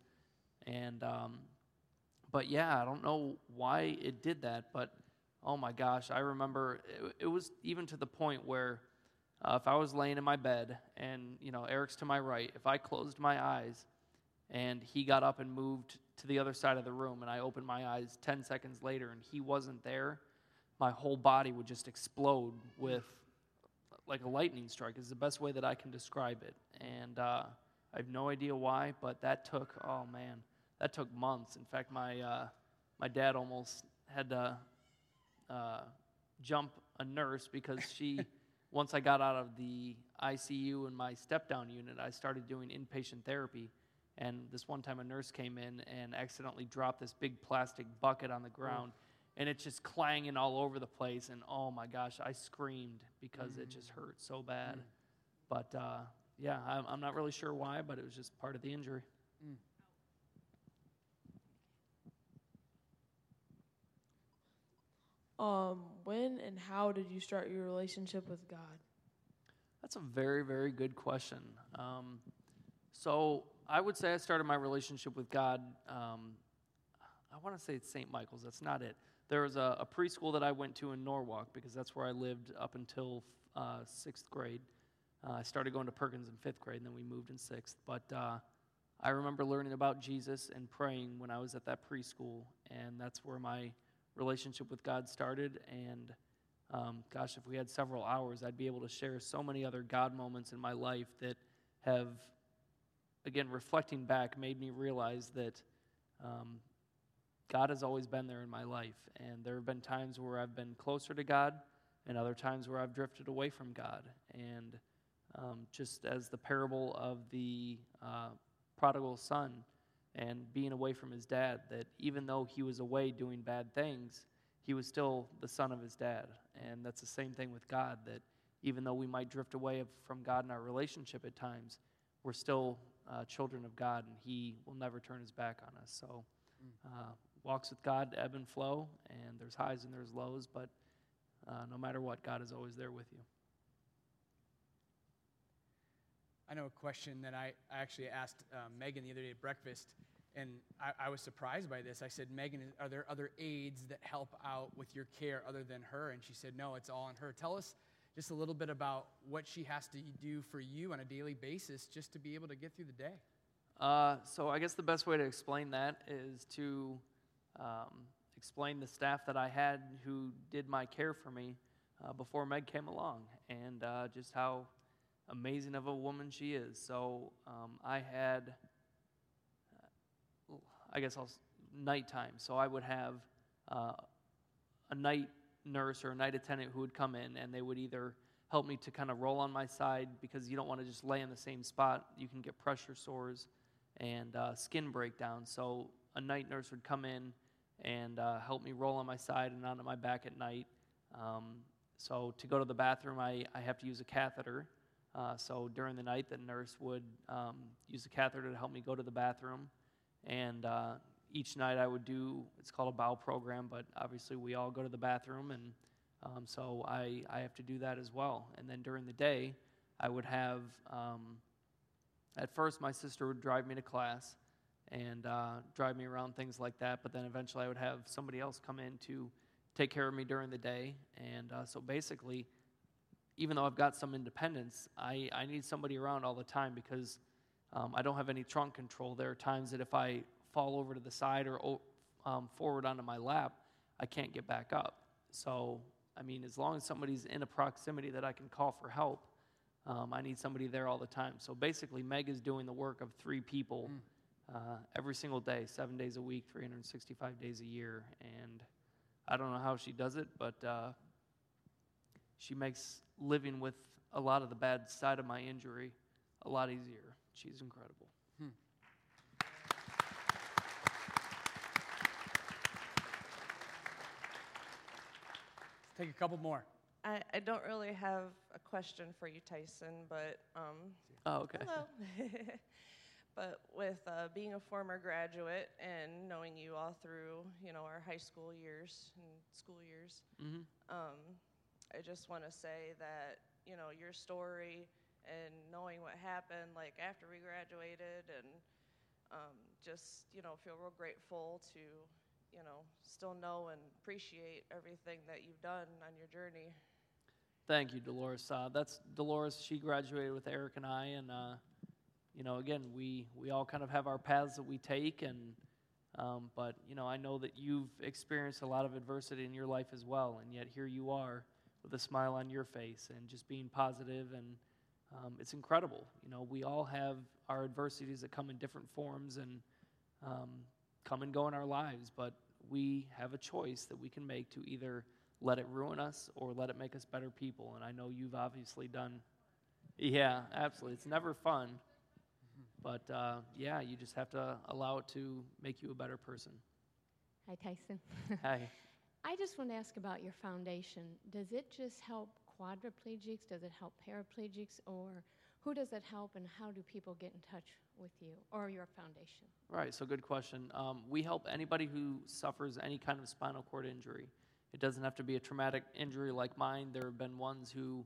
And, um, but yeah, I don't know why it did that, but oh my gosh, I remember it, it was even to the point where uh, if I was laying in my bed and, you know, Eric's to my right, if I closed my eyes and he got up and moved to the other side of the room and I opened my eyes 10 seconds later and he wasn't there, my whole body would just explode with like a lightning strike is the best way that I can describe it. And uh, I have no idea why, but that took, oh man, that took months. In fact, my, uh, my dad almost had to uh, jump a nurse because she, once I got out of the ICU and my step down unit, I started doing inpatient therapy. And this one time, a nurse came in and accidentally dropped this big plastic bucket on the ground, and it's just clanging all over the place. And oh my gosh, I screamed because it just hurt so bad. But uh, yeah, I'm, I'm not really sure why, but it was just part of the injury. Um, when and how did you start your relationship with God? That's a very, very good question. Um, so I would say I started my relationship with God. Um, I want to say it's St. Michael's. That's not it. There was a, a, preschool that I went to in Norwalk because that's where I lived up until uh, sixth grade. Uh, I started going to Perkins in fifth grade, and then we moved in sixth. But uh, I remember learning about Jesus and praying when I was at that preschool, and that's where my relationship with God started. And um, gosh, if we had several hours, I'd be able to share so many other God moments in my life that have, again, reflecting back, made me realize that um, God has always been there in my life. And there have been times where I've been closer to God, and other times where I've drifted away from God. And um, just as the parable of the uh, prodigal son and being away from his dad, that even though he was away doing bad things, he was still the son of his dad. And that's the same thing with God, that even though we might drift away from God in our relationship at times, we're still uh, children of God, and he will never turn his back on us. So, uh, walks with God ebb and flow, and there's highs and there's lows, but uh, no matter what, God is always there with you. I know a question that I, I actually asked uh, Megan the other day at breakfast, and I, I, was surprised by this. I said, Megan, are there other aides that help out with your care other than her? And she said, No, it's all on her. Tell us just a little bit about what she has to do for you on a daily basis just to be able to get through the day. Uh, so I guess the best way to explain that is to um, explain the staff that I had who did my care for me uh, before Meg came along, and uh, just how amazing of a woman she is. So um, I had, uh, I guess I'll nighttime. So I would have uh, a night nurse or a night attendant who would come in, and they would either help me to kind of roll on my side because you don't want to just lay in the same spot. You can get pressure sores and uh, skin breakdown. So a night nurse would come in and uh, help me roll on my side and onto my back at night. Um, so to go to the bathroom, I, I have to use a catheter. Uh, so during the night, the nurse would um, use a catheter to help me go to the bathroom. And uh, each night I would do, it's called a bowel program, but obviously we all go to the bathroom. And um, so I, I have to do that as well. And then during the day, I would have, um, at first, my sister would drive me to class and uh, drive me around things like that. But then eventually I would have somebody else come in to take care of me during the day. And uh, so basically, even though I've got some independence, I, I need somebody around all the time because um, I don't have any trunk control. There are times that if I fall over to the side or um, forward onto my lap, I can't get back up. So, I mean, as long as somebody's in a proximity that I can call for help, um, I need somebody there all the time. So basically, Meg is doing the work of three people uh, every single day, seven days a week, 365 days a year. And I don't know how she does it, but uh, she makes living with a lot of the bad side of my injury a lot easier. She's incredible. Let's take a couple more. I, I don't really have a question for you, Tyson, but um, Oh, okay. hello. but with uh, being a former graduate and knowing you all through, you know, our high school years and school years, hmm um, I just want to say that you know your story and knowing what happened, like after we graduated, and um, just you know feel real grateful to you know still know and appreciate everything that you've done on your journey. Thank you, Dolores. Uh, that's Dolores. She graduated with Eric and I, and uh, you know, again, we we all kind of have our paths that we take, and um, but you know, I know that you've experienced a lot of adversity in your life as well, and yet here you are with a smile on your face and just being positive, and um, it's incredible. You know, we all have our adversities that come in different forms and um, come and go in our lives, but we have a choice that we can make to either let it ruin us or let it make us better people. And I know you've obviously done. Yeah, absolutely. It's never fun, but uh, yeah, you just have to allow it to make you a better person. Hi, Tyson. Hi. I just want to ask about your foundation. Does it just help quadriplegics? Does it help paraplegics? Or who does it help, and how do people get in touch with you or your foundation? Right, so good question. Um, we help anybody who suffers any kind of spinal cord injury. It doesn't have to be a traumatic injury like mine. There have been ones who,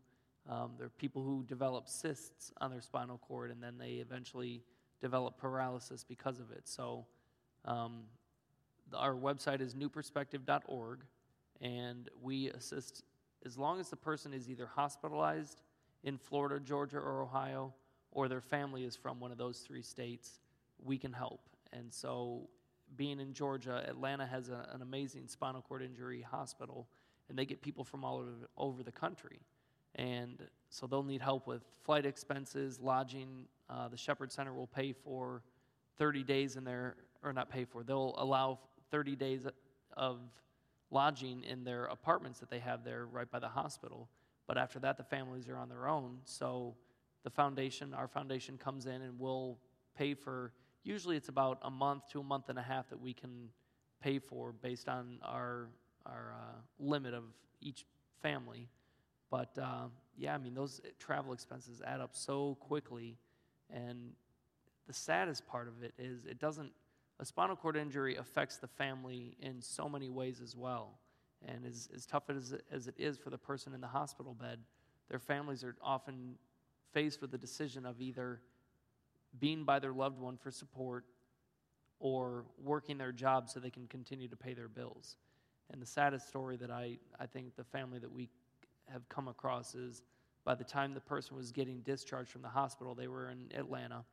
um, there are people who develop cysts on their spinal cord and then they eventually develop paralysis because of it. So um, our website is newperspective.org and we assist as long as the person is either hospitalized in Florida, Georgia, or Ohio, or their family is from one of those three states, we can help. And so, being in Georgia, Atlanta has a, an amazing spinal cord injury hospital, and they get people from all over, over the country. And so, they'll need help with flight expenses, lodging. Uh, the Shepherd Center will pay for 30 days in their, or not pay for, they'll allow 30 days of lodging in their apartments that they have there right by the hospital. But after that, the families are on their own. So the foundation, our foundation comes in and we'll pay for, usually it's about a month to a month and a half that we can pay for based on our, our uh, limit of each family. But uh, yeah, I mean, those travel expenses add up so quickly. And the saddest part of it is it doesn't, a spinal cord injury affects the family in so many ways as well. And as, as tough as as it is for the person in the hospital bed, their families are often faced with the decision of either being by their loved one for support or working their job so they can continue to pay their bills. And the saddest story that I, I think the family that we have come across is by the time the person was getting discharged from the hospital, they were in Atlanta.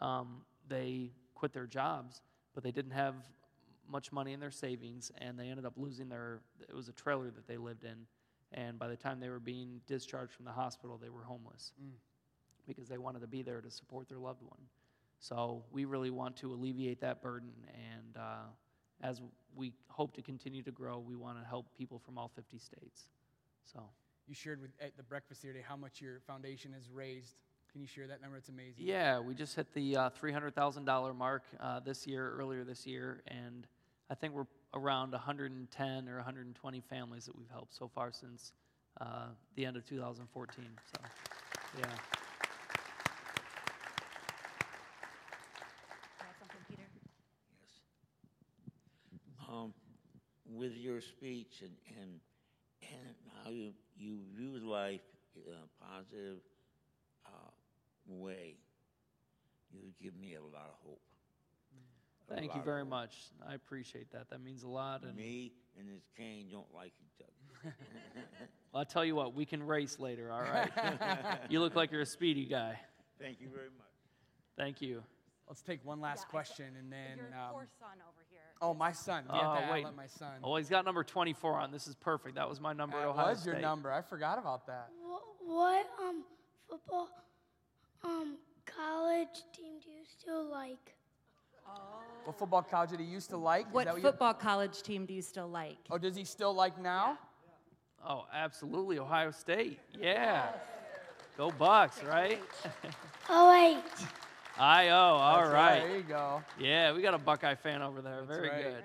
Um, they quit their jobs, but they didn't have much money in their savings, and they ended up losing their. It was a trailer that they lived in, and by the time they were being discharged from the hospital, they were homeless Mm. because they wanted to be there to support their loved one. So we really want to alleviate that burden, and uh, as we hope to continue to grow, we want to help people from all 50 states. So. You shared with at the breakfast the other day how much your foundation has raised. Can you share that number? It's amazing. Yeah, we just hit the uh, $300,000 mark uh, this year, earlier this year, and I think we're around 110 or 120 families that we've helped so far since uh, the end of 2014. So, yeah. Um, with your speech and, and, and how you, you view life in a positive uh, way, you give me a lot of hope. A Thank you very much. I appreciate that. That means a lot. And Me and this cane don't like each other. well, I'll tell you what, we can race later, all right? you look like you're a speedy guy. Thank you very much. Thank you. Let's take one last question and then. Your um, poor son over here. Oh, my son. Oh, Yeah, that- I'll wait. let my son. Oh, he's got number 24 on. This is perfect. That was my number. at That Ohio was your State. number. I forgot about that. Wh- What um football um college team do you still like? What football college did he used to like? Is What that you- football college team do you still like? Oh, does he still like now? Oh, absolutely. Ohio State. Yeah. Go Bucks, right? Oh, wait. I O. All That's right. There you go. Yeah, we got a Buckeye fan over there. Very right. good.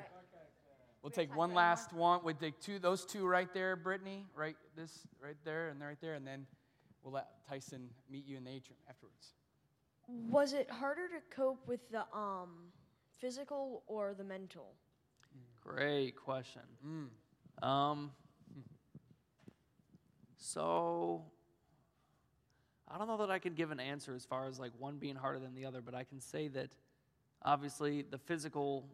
We'll take one last one. We'll take two, those two right there, Brittany, right this, right there, and right there, and then we'll let Tyson meet you in the atrium afterwards. Was it harder to cope with the um, physical or the mental? Great question. Mm. Um, so I don't know that I could give an answer as far as like one being harder than the other, but I can say that obviously the physical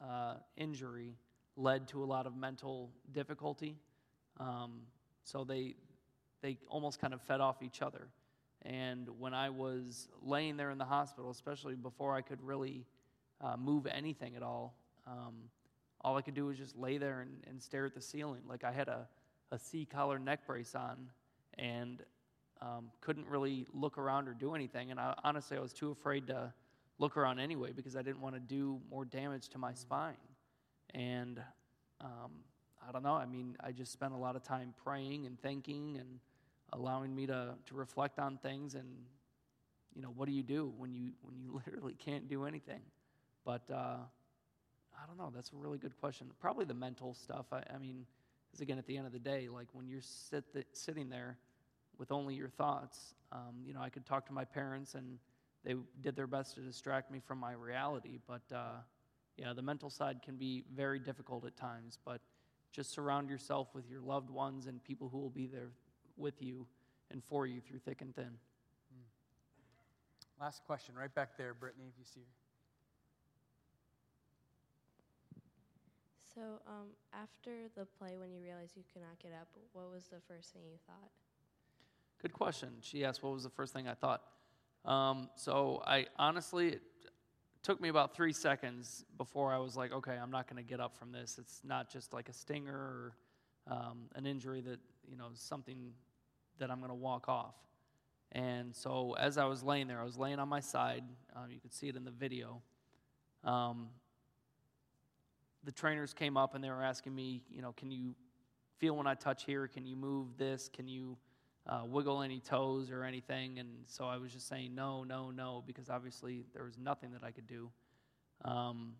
uh, injury led to a lot of mental difficulty. Um, so they they almost kind of fed off each other. And when I was laying there in the hospital, especially before I could really uh, move anything at all, um, all I could do was just lay there and, and stare at the ceiling. Like I had a, a C collar neck brace on and um, couldn't really look around or do anything. And I, honestly, I was too afraid to look around anyway because I didn't want to do more damage to my spine. And um, I don't know. I mean, I just spent a lot of time praying and thinking and allowing me to, to reflect on things. And, you know, what do you do when you, when you literally can't do anything? But uh, I don't know. That's a really good question. Probably the mental stuff. I, I mean, because again, at the end of the day, like when you're sit th- sitting there with only your thoughts, um, you know, I could talk to my parents and they did their best to distract me from my reality. But uh, yeah, the mental side can be very difficult at times. But just surround yourself with your loved ones and people who will be there with you and for you through thick and thin. Last question, right back there, Brittany, if you see her. So, um, after the play, when you realized you could not get up, what was the first thing you thought? Good question. She asked, What was the first thing I thought? Um, so, I honestly, it took me about three seconds before I was like, Okay, I'm not going to get up from this. It's not just like a stinger or um, an injury that, you know, something that I'm going to walk off. And so, as I was laying there, I was laying on my side. Um, you could see it in the video. Um, the trainers came up and they were asking me, you know, can you feel when I touch here? Can you move this? Can you uh, wiggle any toes or anything? And so I was just saying no, no, no, because obviously there was nothing that I could do. Um,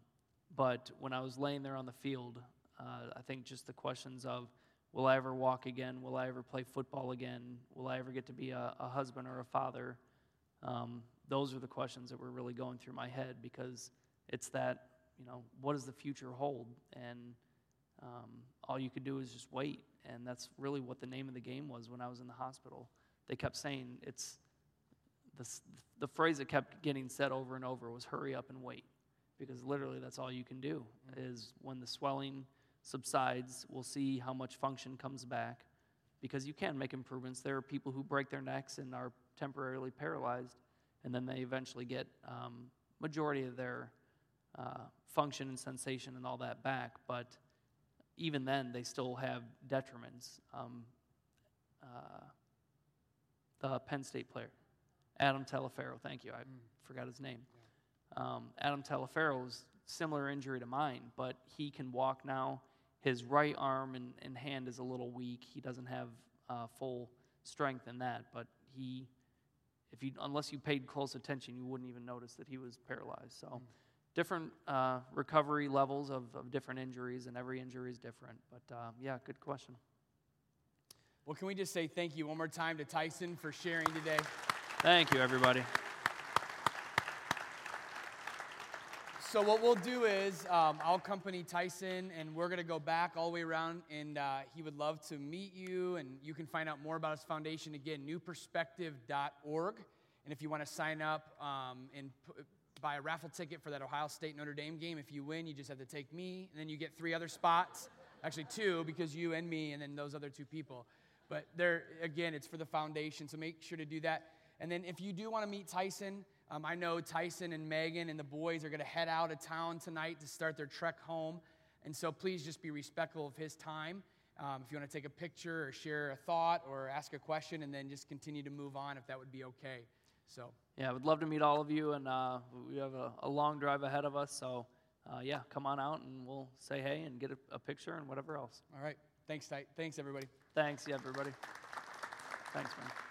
but when I was laying there on the field, uh, I think just the questions of, will I ever walk again? Will I ever play football again? Will I ever get to be a, a husband or a father? Um, those are the questions that were really going through my head because it's that you know, what does the future hold? And um, all you could do is just wait. And that's really what the name of the game was when I was in the hospital. They kept saying it's the, the phrase that kept getting said over and over was hurry up and wait. Because literally that's all you can do is when the swelling subsides, we'll see how much function comes back. Because you can make improvements. There are people who break their necks and are temporarily paralyzed, and then they eventually get um, majority of their uh, function and sensation and all that back, but even then, they still have detriments. Um, uh, the Penn State player, Adam Taliaferro, thank you, I forgot his name. Um, Adam Taliaferro's similar injury to mine, but he can walk now. His right arm and, and hand is a little weak. He doesn't have uh, full strength in that, but he, if you, unless you paid close attention, you wouldn't even notice that he was paralyzed. So different uh, recovery levels of, of different injuries, and every injury is different. But uh, yeah, good question. Well, can we just say thank you one more time to Tyson for sharing today? Thank you, everybody. So what we'll do is um, I'll accompany Tyson, and we're gonna go back all the way around, and uh, he would love to meet you, and you can find out more about his foundation again, newperspective.org. And if you want to sign up um, and p- buy a raffle ticket for that Ohio State Notre Dame game, if you win, you just have to take me, and then you get three other spots, actually two, because you and me, and then those other two people. But there, again, it's for the foundation, so make sure to do that. And then if you do want to meet Tyson, um, I know Tyson and Megan and the boys are going to head out of town tonight to start their trek home. And so please just be respectful of his time. Um, if you want to take a picture or share a thought or ask a question and then just continue to move on, if that would be okay. So, yeah, I would love to meet all of you, and uh, we have a, a long drive ahead of us. So, uh, yeah, come on out and we'll say hey and get a, a picture and whatever else. All right. Thanks, Ty. Thanks, everybody. Thanks, yeah, everybody. Thanks, man.